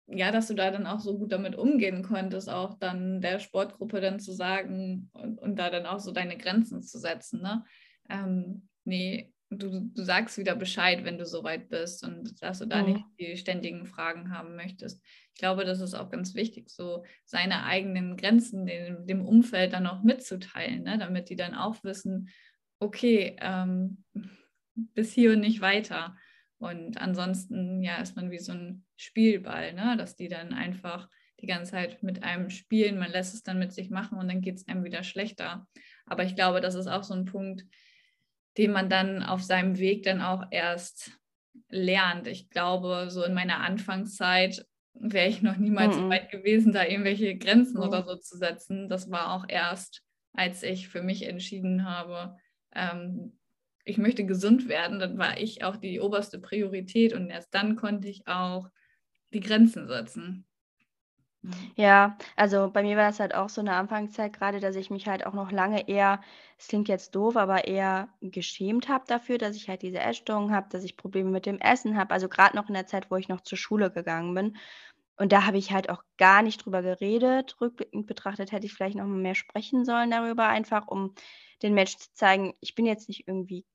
[SPEAKER 1] ja, dass du da dann auch so gut damit umgehen konntest, auch dann der Sportgruppe dann zu sagen und, und da dann auch so deine Grenzen zu setzen. Ne? Ähm, nee, du, du sagst wieder Bescheid, wenn du soweit bist und dass du da mhm. nicht die ständigen Fragen haben möchtest. Ich glaube, das ist auch ganz wichtig, so seine eigenen Grenzen dem, dem Umfeld dann auch mitzuteilen, ne? damit die dann auch wissen, okay, ähm, bis hier und nicht weiter. Und ansonsten, ja, ist man wie so ein Spielball, ne? dass die dann einfach die ganze Zeit mit einem spielen, man lässt es dann mit sich machen und dann geht es einem wieder schlechter. Aber ich glaube, das ist auch so ein Punkt, den man dann auf seinem Weg dann auch erst lernt. Ich glaube, so in meiner Anfangszeit wäre ich noch niemals so weit gewesen, da irgendwelche Grenzen oder so zu setzen. Das war auch erst, als ich für mich entschieden habe, ähm, ich möchte gesund werden, dann war ich auch die oberste Priorität und erst dann konnte ich auch die Grenzen setzen.
[SPEAKER 2] Ja, also bei mir war es halt auch so eine Anfangszeit gerade, dass ich mich halt auch noch lange eher, es klingt jetzt doof, aber eher geschämt habe dafür, dass ich halt diese Essstörung habe, dass ich Probleme mit dem Essen habe. Also gerade noch in der Zeit, wo ich noch zur Schule gegangen bin. Und da habe ich halt auch gar nicht drüber geredet. Rückblickend betrachtet hätte ich vielleicht noch mehr sprechen sollen darüber, einfach um den Menschen zu zeigen, ich bin jetzt nicht irgendwie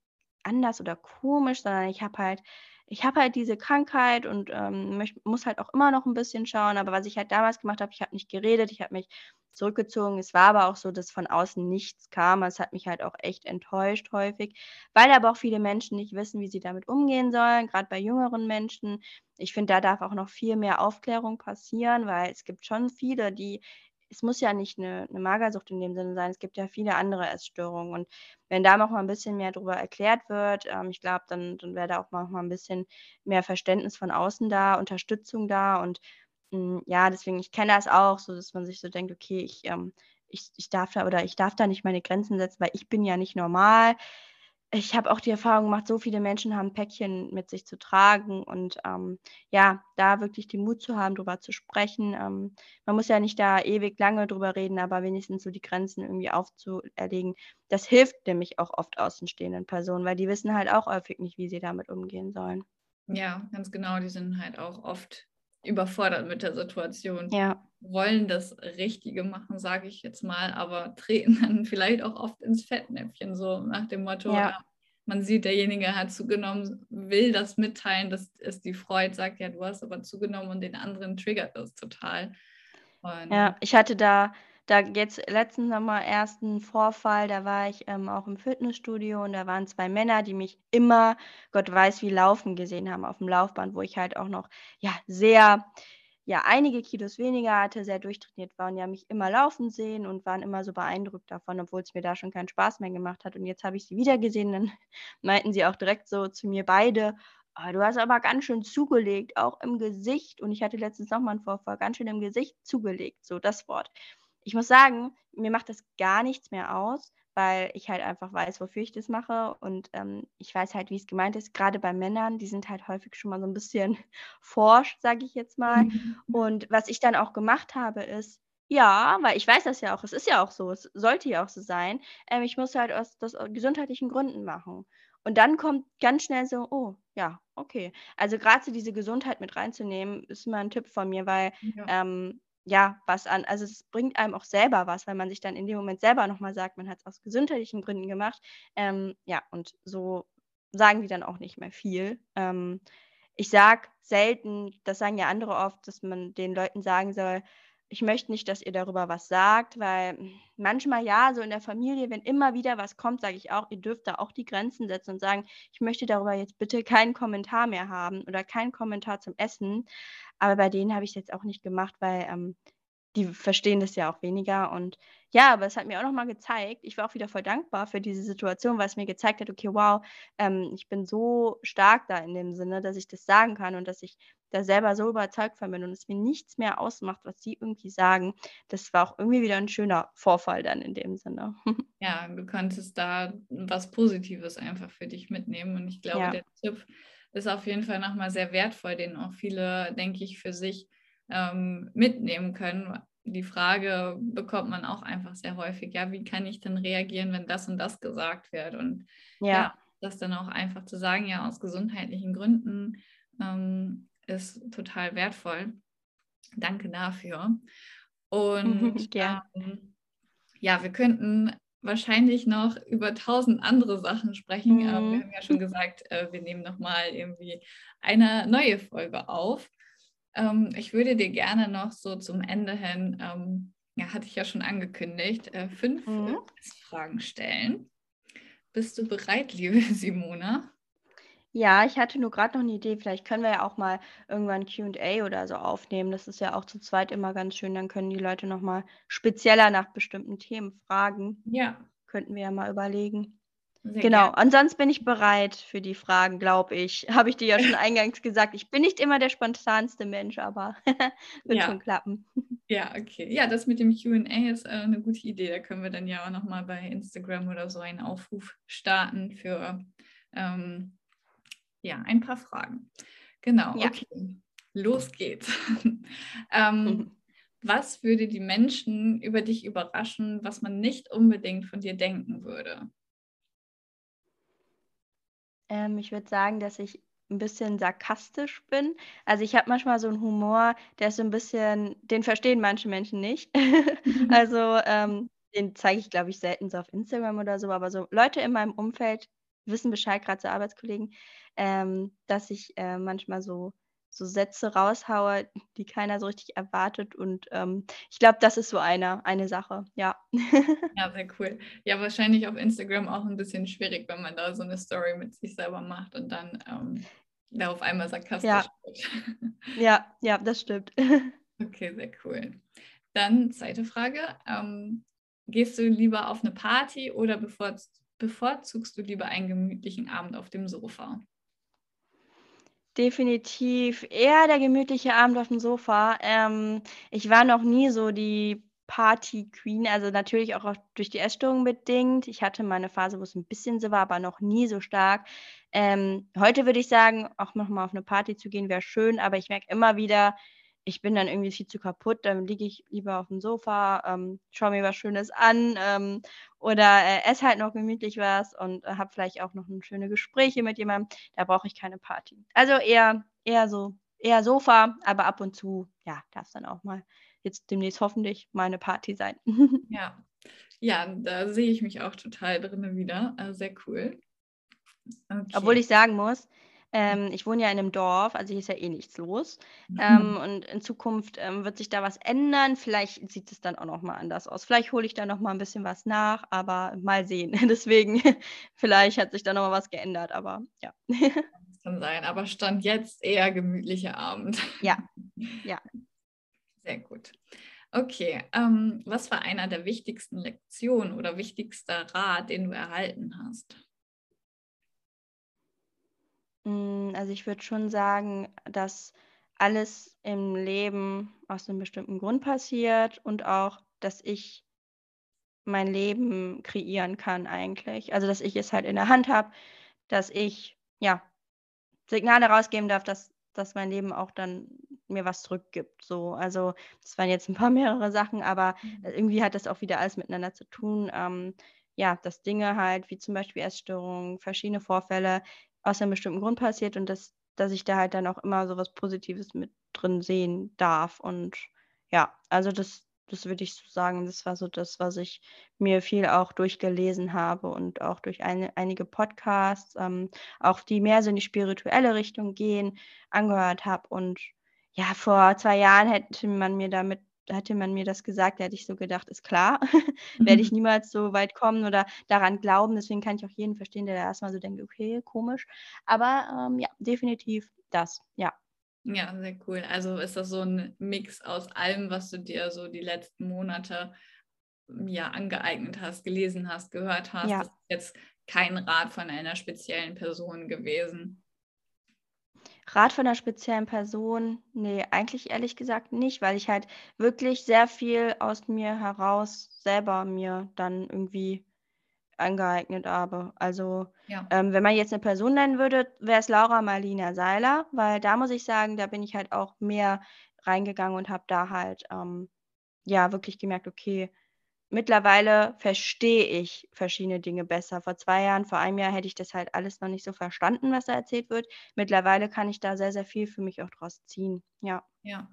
[SPEAKER 2] anders oder komisch, sondern ich habe halt ich habe halt diese Krankheit und ähm, muss halt auch immer noch ein bisschen schauen. Aber was ich halt damals gemacht habe, ich habe nicht geredet, ich habe mich zurückgezogen. Es war aber auch so, dass von außen nichts kam. Es hat mich halt auch echt enttäuscht häufig, weil aber auch viele Menschen nicht wissen, wie sie damit umgehen sollen, gerade bei jüngeren Menschen. Ich finde, da darf auch noch viel mehr Aufklärung passieren, weil es gibt schon viele, die es muss ja nicht eine, eine Magersucht in dem Sinne sein. Es gibt ja viele andere Essstörungen. Und wenn da noch mal ein bisschen mehr darüber erklärt wird, ähm, ich glaube, dann, dann wäre da auch noch mal ein bisschen mehr Verständnis von außen da, Unterstützung da. Und mh, hm, ja, deswegen, ich kenne das auch, so dass man sich so denkt, okay, ich, ähm, ich, ich darf da oder ich darf da nicht meine Grenzen setzen, weil ich bin ja nicht normal ich habe auch die Erfahrung gemacht, so viele Menschen haben Päckchen mit sich zu tragen und ähm, ja, da wirklich den Mut zu haben, darüber zu sprechen. Ähm, man muss ja nicht da ewig lange drüber reden, aber wenigstens so die Grenzen irgendwie aufzuerlegen. Das hilft nämlich auch oft außenstehenden Personen, weil die wissen halt auch häufig nicht, wie sie damit umgehen sollen.
[SPEAKER 1] Ja, ganz genau. Die sind halt auch oft überfordert mit der Situation.
[SPEAKER 2] Ja.
[SPEAKER 1] Wollen das Richtige machen, sage ich jetzt mal, aber treten dann vielleicht auch oft ins Fettnäpfchen, so nach dem Motto, ja. man sieht, derjenige hat zugenommen, will das mitteilen, dass es die freut, sagt, ja, du hast aber zugenommen und den anderen triggert das total.
[SPEAKER 2] Und ja, ich hatte da da jetzt letztens nochmal erst einen Vorfall, da war ich ähm, auch im Fitnessstudio und da waren zwei Männer, die mich immer, Gott weiß wie, laufen gesehen haben auf dem Laufband, wo ich halt auch noch ja sehr, ja, einige Kilos weniger hatte, sehr durchtrainiert war und ja mich immer laufen sehen und waren immer so beeindruckt davon, obwohl es mir da schon keinen Spaß mehr gemacht hat. Und jetzt habe ich sie wieder gesehen, dann meinten sie auch direkt so zu mir beide, oh, du hast aber ganz schön zugelegt, auch im Gesicht. Und ich hatte letztens nochmal einen Vorfall, ganz schön im Gesicht zugelegt, so das Wort ich muss sagen, mir macht das gar nichts mehr aus, weil ich halt einfach weiß, wofür ich das mache und ähm, ich weiß halt, wie es gemeint ist. Gerade bei Männern, die sind halt häufig schon mal so ein bisschen forsch, sage ich jetzt mal. Mhm. Und was ich dann auch gemacht habe, ist, ja, weil ich weiß das ja auch, es ist ja auch so, es sollte ja auch so sein. Ähm, ich muss halt aus, aus gesundheitlichen Gründen machen. Und dann kommt ganz schnell so, oh, ja, okay. Also gerade so diese Gesundheit mit reinzunehmen, ist mal ein Tipp von mir, weil ja. ähm, ja, was an. Also es bringt einem auch selber was, weil man sich dann in dem Moment selber nochmal sagt, man hat es aus gesundheitlichen Gründen gemacht. Ähm, ja, und so sagen die dann auch nicht mehr viel. Ähm, ich sage selten, das sagen ja andere oft, dass man den Leuten sagen soll, ich möchte nicht, dass ihr darüber was sagt, weil manchmal ja, so in der Familie, wenn immer wieder was kommt, sage ich auch, ihr dürft da auch die Grenzen setzen und sagen, ich möchte darüber jetzt bitte keinen Kommentar mehr haben oder keinen Kommentar zum Essen. Aber bei denen habe ich es jetzt auch nicht gemacht, weil ähm, die verstehen das ja auch weniger. Und ja, aber es hat mir auch nochmal gezeigt, ich war auch wieder voll dankbar für diese Situation, weil es mir gezeigt hat, okay, wow, ähm, ich bin so stark da in dem Sinne, dass ich das sagen kann und dass ich da selber so überzeugt von bin und es mir nichts mehr ausmacht, was sie irgendwie sagen. Das war auch irgendwie wieder ein schöner Vorfall dann in dem Sinne.
[SPEAKER 1] Ja, du konntest da was Positives einfach für dich mitnehmen und ich glaube, ja. der Tipp ist auf jeden Fall nochmal sehr wertvoll, den auch viele, denke ich, für sich ähm, mitnehmen können. Die Frage bekommt man auch einfach sehr häufig, ja, wie kann ich denn reagieren, wenn das und das gesagt wird? Und ja, ja das dann auch einfach zu sagen, ja, aus gesundheitlichen Gründen ähm, ist total wertvoll. Danke dafür. Und ähm, ja, wir könnten wahrscheinlich noch über tausend andere Sachen sprechen. Mhm. Wir haben ja schon gesagt, äh, wir nehmen nochmal irgendwie eine neue Folge auf. Ähm, ich würde dir gerne noch so zum Ende hin, ähm, ja, hatte ich ja schon angekündigt, äh, fünf mhm. Fragen stellen. Bist du bereit, liebe Simona?
[SPEAKER 2] Ja, ich hatte nur gerade noch eine Idee. Vielleicht können wir ja auch mal irgendwann Q&A oder so aufnehmen. Das ist ja auch zu zweit immer ganz schön. Dann können die Leute noch mal spezieller nach bestimmten Themen fragen.
[SPEAKER 1] Ja.
[SPEAKER 2] Könnten wir ja mal überlegen. Sehr genau, gern. ansonsten bin ich bereit für die Fragen, glaube ich. Habe ich dir ja schon eingangs gesagt. Ich bin nicht immer der spontanste Mensch, aber wird ja. schon klappen.
[SPEAKER 1] Ja, okay. Ja, das mit dem QA ist äh, eine gute Idee. Da können wir dann ja auch nochmal bei Instagram oder so einen Aufruf starten für ähm, ja, ein paar Fragen. Genau, ja. okay. Los geht's. ähm, was würde die Menschen über dich überraschen, was man nicht unbedingt von dir denken würde?
[SPEAKER 2] Ähm, ich würde sagen, dass ich ein bisschen sarkastisch bin. Also ich habe manchmal so einen Humor, der ist so ein bisschen, den verstehen manche Menschen nicht. Mhm. also ähm, den zeige ich, glaube ich, selten so auf Instagram oder so, aber so Leute in meinem Umfeld wissen Bescheid, gerade so Arbeitskollegen, ähm, dass ich äh, manchmal so so Sätze raushaue, die keiner so richtig erwartet. Und ähm, ich glaube, das ist so eine, eine Sache, ja.
[SPEAKER 1] Ja, sehr cool. Ja, wahrscheinlich auf Instagram auch ein bisschen schwierig, wenn man da so eine Story mit sich selber macht und dann ähm, da auf einmal sarkastisch
[SPEAKER 2] ja. wird. Ja, ja, das stimmt.
[SPEAKER 1] Okay, sehr cool. Dann zweite Frage. Ähm, gehst du lieber auf eine Party oder bevorzugst du lieber einen gemütlichen Abend auf dem Sofa?
[SPEAKER 2] Definitiv eher der gemütliche Abend auf dem Sofa. Ähm, ich war noch nie so die Party-Queen, also natürlich auch durch die Essstörung bedingt. Ich hatte mal eine Phase, wo es ein bisschen so war, aber noch nie so stark. Ähm, heute würde ich sagen, auch noch mal auf eine Party zu gehen, wäre schön, aber ich merke immer wieder ich bin dann irgendwie viel zu kaputt, dann liege ich lieber auf dem Sofa, ähm, schaue mir was Schönes an ähm, oder äh, esse halt noch gemütlich was und äh, habe vielleicht auch noch schöne Gespräche mit jemandem. Da brauche ich keine Party. Also eher, eher so, eher Sofa, aber ab und zu, ja, darf es dann auch mal jetzt demnächst hoffentlich mal eine Party sein.
[SPEAKER 1] ja. Ja, da sehe ich mich auch total drin wieder. Also sehr cool.
[SPEAKER 2] Okay. Obwohl ich sagen muss, ähm, ich wohne ja in einem Dorf, also hier ist ja eh nichts los. Ähm, und in Zukunft ähm, wird sich da was ändern. Vielleicht sieht es dann auch noch mal anders aus. Vielleicht hole ich da noch mal ein bisschen was nach, aber mal sehen. Deswegen, vielleicht hat sich da noch mal was geändert, aber ja.
[SPEAKER 1] Das kann sein, aber Stand jetzt eher gemütlicher Abend.
[SPEAKER 2] Ja, ja.
[SPEAKER 1] Sehr gut. Okay, ähm, was war einer der wichtigsten Lektionen oder wichtigster Rat, den du erhalten hast?
[SPEAKER 2] Hm, also, ich würde schon sagen, dass alles im Leben aus einem bestimmten Grund passiert und auch, dass ich mein Leben kreieren kann eigentlich. Also, dass ich es halt in der Hand habe, dass ich, ja, Signale rausgeben darf, dass dass mein Leben auch dann mir was zurückgibt, so. Also, das waren jetzt ein paar mehrere Sachen, aber, mhm. irgendwie hat das auch wieder alles miteinander zu tun. Ähm, ja, dass Dinge halt wie zum Beispiel Essstörungen, verschiedene Vorfälle aus einem bestimmten Grund passiert und dass, dass ich da halt dann auch immer so was Positives mit drin sehen darf. Und ja, also das, das würde ich so sagen, das war so das, was ich mir viel auch durchgelesen habe und auch durch eine, einige Podcasts, ähm, auch die mehr so in die spirituelle Richtung gehen, angehört habe. Und ja, vor zwei Jahren hätte man mir damit hätte man mir das gesagt, da hätte ich so gedacht, ist klar, werde ich mhm. niemals so weit kommen oder daran glauben. Deswegen kann ich auch jeden verstehen, der da erstmal so denkt, okay, komisch. Aber ähm, ja, definitiv das, ja.
[SPEAKER 1] Ja, sehr cool. Also ist das so ein Mix aus allem, was du dir so die letzten Monate ja angeeignet hast, gelesen hast, gehört hast. Ja. Das ist jetzt kein Rat von einer speziellen Person gewesen.
[SPEAKER 2] Rat von einer speziellen Person, nee, eigentlich ehrlich gesagt nicht, weil ich halt wirklich sehr viel aus mir heraus selber mir dann irgendwie angeeignet habe. Also, Ja. ähm, wenn man jetzt eine Person nennen würde, wäre es Laura Marlina Seiler, weil da muss ich sagen, da bin ich halt auch mehr reingegangen und habe da halt, ähm, ja, wirklich gemerkt, okay mittlerweile verstehe ich verschiedene Dinge besser. Vor zwei Jahren, vor einem Jahr hätte ich das halt alles noch nicht so verstanden, was da erzählt wird. Mittlerweile kann ich da sehr, sehr viel für mich auch draus ziehen. Ja.
[SPEAKER 1] Ja.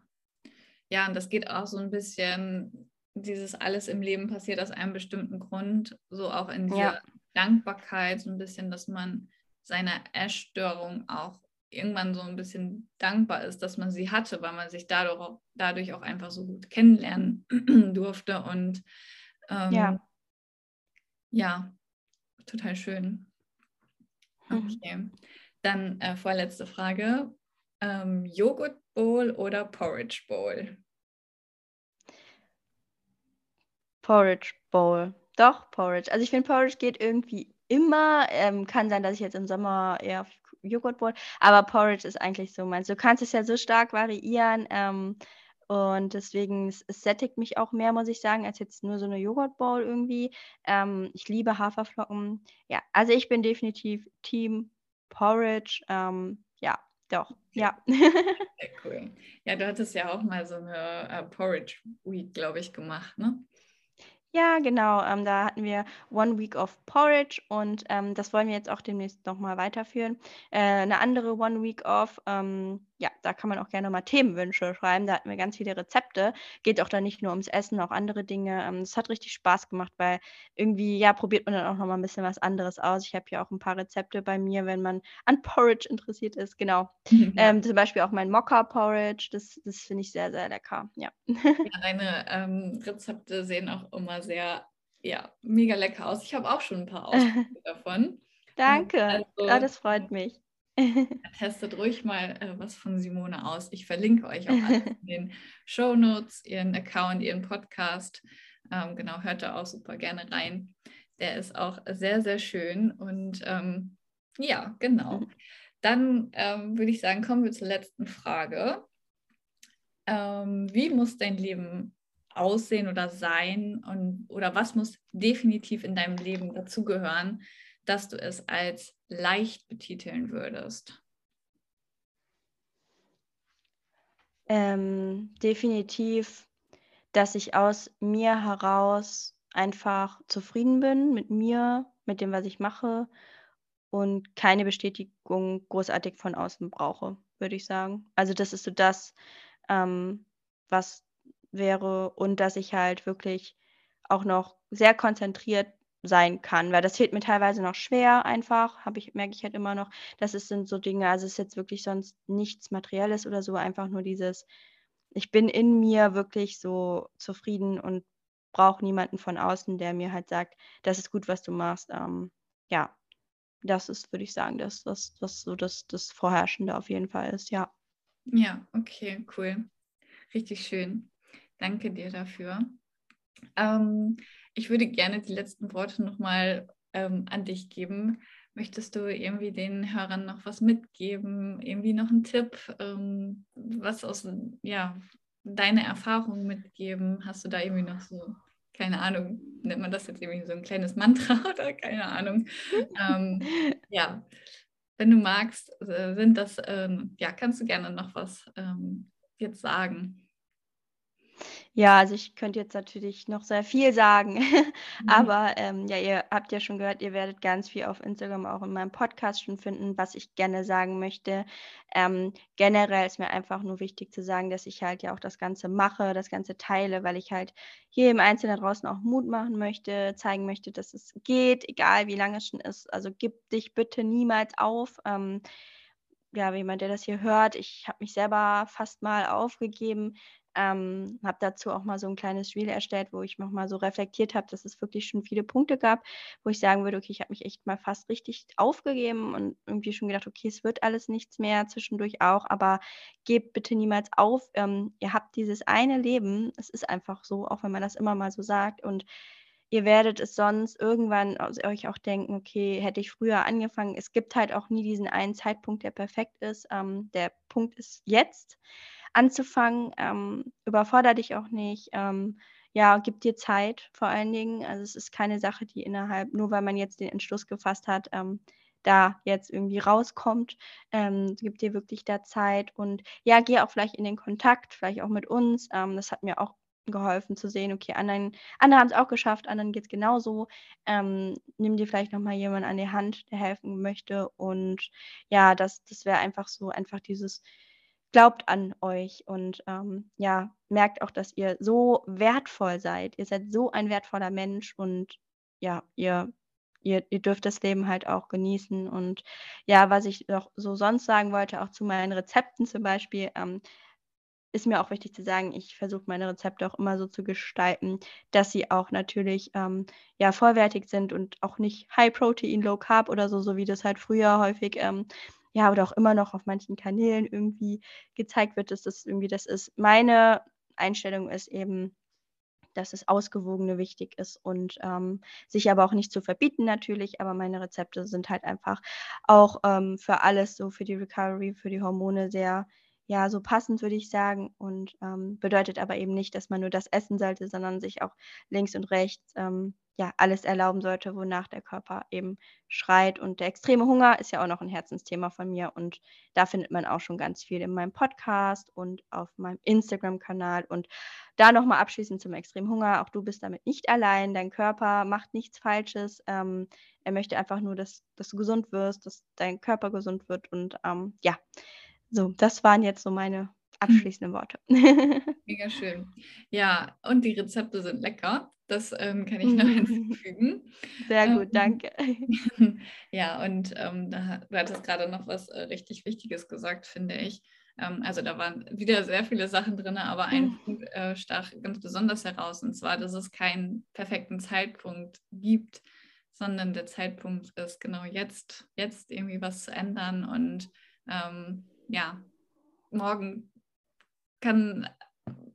[SPEAKER 1] Ja, und das geht auch so ein bisschen, dieses alles im Leben passiert aus einem bestimmten Grund, so auch in dieser ja. Dankbarkeit, so ein bisschen, dass man seiner Essstörung auch irgendwann so ein bisschen dankbar ist, dass man sie hatte, weil man sich dadurch auch, dadurch auch einfach so gut kennenlernen durfte und ähm, ja. Ja, total schön. Mhm. Okay. Mhm. Dann äh, vorletzte Frage. Ähm, Joghurt Bowl oder Porridge Bowl?
[SPEAKER 2] Porridge Bowl. Doch, Porridge. Also ich finde, Porridge geht irgendwie immer. Ähm, kann sein, dass ich jetzt im Sommer eher auf Joghurtbrot, aber Porridge ist eigentlich so meins. Du kannst es ja so stark variieren. Ähm, und deswegen, es, es sättigt mich auch mehr, muss ich sagen, als jetzt nur so eine Joghurtbowl irgendwie. Ähm, ich liebe Haferflocken. Ja, also ich bin definitiv Team Porridge. Ähm, ja, doch, ja.
[SPEAKER 1] Sehr cool. Ja, du hattest ja auch mal so eine äh, Porridge Week, glaube ich, gemacht, ne?
[SPEAKER 2] Ja, genau. Ähm, da hatten wir One Week of Porridge und ähm, das wollen wir jetzt auch demnächst nochmal weiterführen. Äh, eine andere One Week of, ähm, ja, da kann man auch gerne mal Themenwünsche schreiben. Da hatten wir ganz viele Rezepte. Geht auch da nicht nur ums Essen, auch andere Dinge. Ähm, es hat richtig Spaß gemacht, weil irgendwie, ja, probiert man dann auch nochmal ein bisschen was anderes aus. Ich habe ja auch ein paar Rezepte bei mir, wenn man an Porridge interessiert ist. Genau. Ja. Ähm, zum Beispiel auch mein Mocha Porridge. Das, das finde ich sehr, sehr lecker. Ja.
[SPEAKER 1] ja deine ähm, Rezepte sehen auch immer sehr, ja, mega lecker aus. Ich habe auch schon ein paar ausprobiert davon.
[SPEAKER 2] Danke, also, oh, das freut mich.
[SPEAKER 1] Testet ruhig mal äh, was von Simone aus. Ich verlinke euch auch in den Show Notes, ihren Account, ihren Podcast. Ähm, genau, hört da auch super gerne rein. Der ist auch sehr, sehr schön. Und ähm, ja, genau. Mhm. Dann ähm, würde ich sagen, kommen wir zur letzten Frage. Ähm, wie muss dein Leben aussehen oder sein und oder was muss definitiv in deinem Leben dazugehören, dass du es als leicht betiteln würdest?
[SPEAKER 2] Ähm, definitiv, dass ich aus mir heraus einfach zufrieden bin mit mir, mit dem, was ich mache und keine Bestätigung großartig von außen brauche, würde ich sagen. Also das ist so das, ähm, was wäre und dass ich halt wirklich auch noch sehr konzentriert sein kann, weil das fehlt mir teilweise noch schwer einfach, habe ich merke ich halt immer noch. Das ist sind so Dinge also, es ist jetzt wirklich sonst nichts Materielles oder so, einfach nur dieses ich bin in mir wirklich so zufrieden und brauche niemanden von außen, der mir halt sagt: „Das ist gut, was du machst.“ Ähm, ja, das ist, würde ich sagen, dass das das so das das Vorherrschende auf jeden Fall ist, ja.
[SPEAKER 1] Ja, okay, cool. Richtig schön. Danke dir dafür. Ähm, ich würde gerne die letzten Worte nochmal ähm, an dich geben. Möchtest du irgendwie den Hörern noch was mitgeben? Irgendwie noch einen Tipp, ähm, was aus ja, deine Erfahrungen mitgeben? Hast du da irgendwie noch so, keine Ahnung, nennt man das jetzt irgendwie so ein kleines Mantra oder keine Ahnung? ähm, ja, wenn du magst, äh, sind das, ähm, ja, kannst du gerne noch was ähm, jetzt sagen.
[SPEAKER 2] Ja, also ich könnte jetzt natürlich noch sehr viel sagen, Mhm. aber, ähm, ja, ihr habt ja schon gehört, ihr werdet ganz viel auf Instagram, auch in meinem Podcast schon finden, was ich gerne sagen möchte. Ähm, generell ist mir einfach nur wichtig zu sagen, dass ich halt ja auch das Ganze mache, das Ganze teile, weil ich halt jedem Einzelnen da draußen auch Mut machen möchte, zeigen möchte, dass es geht, egal wie lange es schon ist. Also gib dich bitte niemals auf. Ähm, ja, jemand, der das hier hört, ich habe mich selber fast mal aufgegeben. Ähm, habe dazu auch mal so ein kleines Reel erstellt, wo ich noch mal so reflektiert habe, dass es wirklich schon viele Punkte gab, wo ich sagen würde, okay, ich habe mich echt mal fast richtig aufgegeben und irgendwie schon gedacht, okay, es wird alles nichts mehr, zwischendurch auch, aber gebt bitte niemals auf. Ähm, ihr habt dieses eine Leben, es ist einfach so, auch wenn man das immer mal so sagt und ihr werdet es sonst irgendwann euch auch denken, okay, hätte ich früher angefangen. Es gibt halt auch nie diesen einen Zeitpunkt, der perfekt ist. Ähm, der Punkt ist jetzt anzufangen. Ähm, überfordere dich auch nicht. Ähm, ja, gib dir Zeit vor allen Dingen. Also es ist keine Sache, die innerhalb, nur weil man jetzt den Entschluss gefasst hat, ähm, da jetzt irgendwie rauskommt. Ähm, gib dir wirklich da Zeit und ja, geh auch vielleicht in den Kontakt, vielleicht auch mit uns. Ähm, das hat mir auch geholfen zu sehen, okay, anderen, andere haben es auch geschafft, anderen geht es genauso. Ähm, nimm dir vielleicht nochmal jemanden an die Hand, der helfen möchte. Und ja, das, das wäre einfach so, einfach dieses, glaubt an euch und ähm, ja, merkt auch, dass ihr so wertvoll seid. Ihr seid so ein wertvoller Mensch und ja, ihr, ihr, ihr dürft das Leben halt auch genießen. Und ja, was ich noch so sonst sagen wollte, auch zu meinen Rezepten zum Beispiel, ähm, ist mir auch wichtig zu sagen, ich versuche meine Rezepte auch immer so zu gestalten, dass sie auch natürlich ähm, ja vollwertig sind und auch nicht High Protein, Low Carb oder so, so wie das halt früher häufig ähm, ja, oder auch immer noch auf manchen Kanälen irgendwie gezeigt wird, dass das irgendwie das ist. Meine Einstellung ist eben, dass das Ausgewogene wichtig ist und ähm, sich aber auch nicht zu verbieten natürlich, aber meine Rezepte sind halt einfach auch ähm, für alles, so für die Recovery, für die Hormone sehr ja, so passend, würde ich sagen. Und ähm, bedeutet aber eben nicht, dass man nur das essen sollte, sondern sich auch links und rechts ähm, ja alles erlauben sollte, wonach der Körper eben schreit. Und der extreme Hunger ist ja auch noch ein Herzensthema von mir. Und da findet man auch schon ganz viel in meinem Podcast und auf meinem Instagram-Kanal. Und da nochmal abschließend zum extremen Hunger. Auch du bist damit nicht allein. Dein Körper macht nichts Falsches. Ähm, er möchte einfach nur, dass, dass du gesund wirst, dass dein Körper gesund wird. Und ähm, ja, so, das waren jetzt so meine mhm. abschließenden Worte.
[SPEAKER 1] Mega schön. Ja, und die Rezepte sind lecker. Das ähm, kann ich noch hinzufügen.
[SPEAKER 2] Sehr gut, ähm, danke.
[SPEAKER 1] ja, und ähm, da, du hattest gerade noch was äh, richtig Wichtiges gesagt, finde ich. Ähm, also da waren wieder sehr viele Sachen drin, aber ein mhm. Punkt äh, stach ganz besonders heraus, und zwar, dass es keinen perfekten Zeitpunkt gibt, sondern der Zeitpunkt ist genau jetzt, jetzt irgendwie was zu ändern und ähm, ja, morgen kann,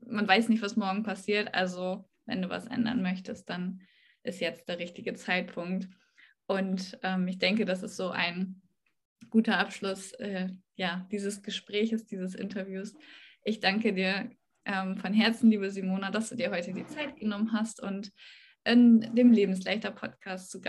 [SPEAKER 1] man weiß nicht, was morgen passiert. Also, wenn du was ändern möchtest, dann ist jetzt der richtige Zeitpunkt. Und ähm, ich denke, das ist so ein guter Abschluss äh, ja, dieses Gespräches, dieses Interviews. Ich danke dir ähm, von Herzen, liebe Simona, dass du dir heute die Zeit genommen hast und in dem Lebensleichter Podcast zu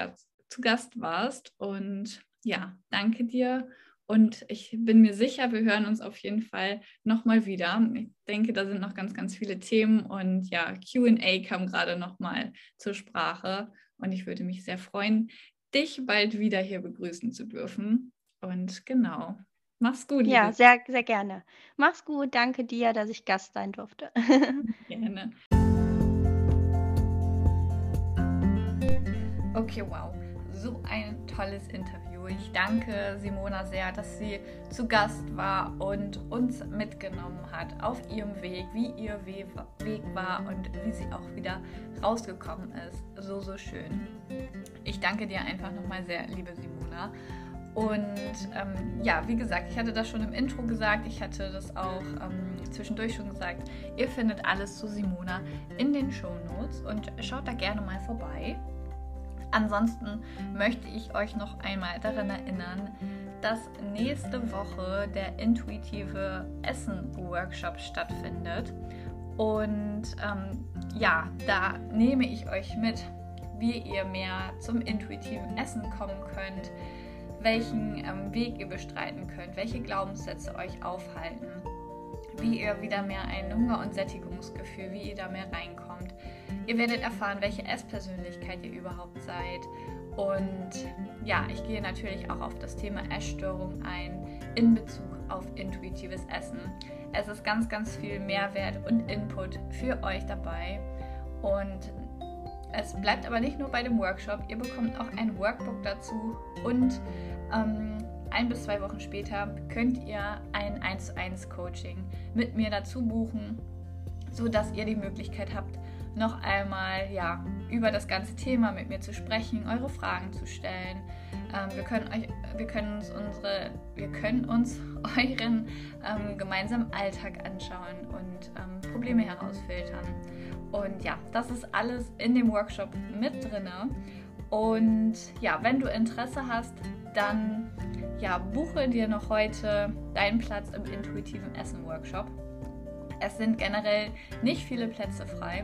[SPEAKER 1] zu Gast warst. Und ja, danke dir und ich bin mir sicher, wir hören uns auf jeden Fall nochmal wieder. Ich denke, da sind noch ganz, ganz viele Themen und ja, QA kam gerade nochmal zur Sprache. Und ich würde mich sehr freuen, dich bald wieder hier begrüßen zu dürfen. Und genau, mach's gut.
[SPEAKER 2] Ja, sehr, sehr gerne. Mach's gut. Danke dir, dass ich Gast sein durfte.
[SPEAKER 1] gerne. Okay, wow. So ein tolles Interview. Ich danke Simona sehr, dass sie zu Gast war und uns mitgenommen hat auf ihrem Weg, wie ihr Weg war und wie sie auch wieder rausgekommen ist. So, so schön. Ich danke dir einfach nochmal sehr, liebe Simona. Und ähm, ja, wie gesagt, ich hatte das schon im Intro gesagt, ich hatte das auch ähm, zwischendurch schon gesagt. Ihr findet alles zu Simona in den Show Notes und schaut da gerne mal vorbei. Ansonsten möchte ich euch noch einmal daran erinnern, dass nächste Woche der intuitive Essen-Workshop stattfindet. Und ähm, ja, da nehme ich euch mit, wie ihr mehr zum intuitiven Essen kommen könnt, welchen ähm, Weg ihr bestreiten könnt, welche Glaubenssätze euch aufhalten, wie ihr wieder mehr ein Hunger- und Sättigungsgefühl, wie ihr da mehr reinkommt Ihr werdet erfahren, welche Esspersönlichkeit ihr überhaupt seid. Und ja, ich gehe natürlich auch auf das Thema Essstörung ein in Bezug auf intuitives Essen. Es ist ganz, ganz viel Mehrwert und Input für euch dabei. Und es bleibt aber nicht nur bei dem Workshop. Ihr bekommt auch ein Workbook dazu und ähm, ein bis zwei Wochen später könnt ihr ein 1 zu 1 Coaching mit mir dazu buchen, sodass ihr die Möglichkeit habt, noch einmal ja, über das ganze Thema mit mir zu sprechen, eure Fragen zu stellen. Ähm, wir, können euch, wir, können uns unsere, wir können uns euren ähm, gemeinsamen Alltag anschauen und ähm, Probleme herausfiltern. Und ja, das ist alles in dem Workshop mit drin. Und ja, wenn du Interesse hast, dann ja, buche dir noch heute deinen Platz im intuitiven Essen Workshop. Es sind generell nicht viele Plätze frei.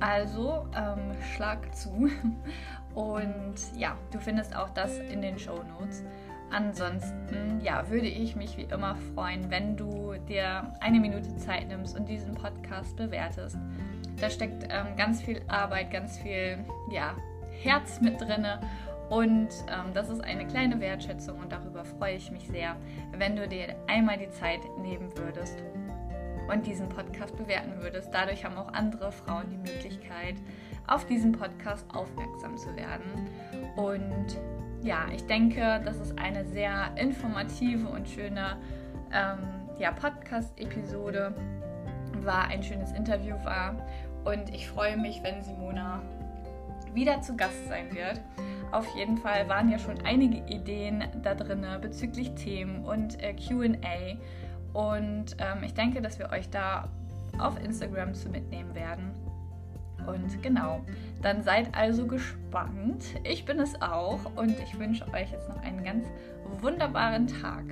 [SPEAKER 1] Also ähm, schlag zu. Und ja, du findest auch das in den Show Notes. Ansonsten, ja, würde ich mich wie immer freuen, wenn du dir eine Minute Zeit nimmst und diesen Podcast bewertest. Da steckt ähm, ganz viel Arbeit, ganz viel ja, Herz mit drin. Und ähm, das ist eine kleine Wertschätzung und darüber freue ich mich sehr, wenn du dir einmal die Zeit nehmen würdest und diesen Podcast bewerten würdest. Dadurch haben auch andere Frauen die Möglichkeit, auf diesen Podcast aufmerksam zu werden. Und ja, ich denke, dass es eine sehr informative und schöne ähm, ja, Podcast-Episode war, ein schönes Interview war. Und ich freue mich, wenn Simona wieder zu Gast sein wird. Auf jeden Fall waren ja schon einige Ideen da drin bezüglich Themen und äh, QA. Und ähm, ich denke, dass wir euch da auf Instagram zu mitnehmen werden. Und genau, dann seid also gespannt. Ich bin es auch und ich wünsche euch jetzt noch einen ganz wunderbaren Tag.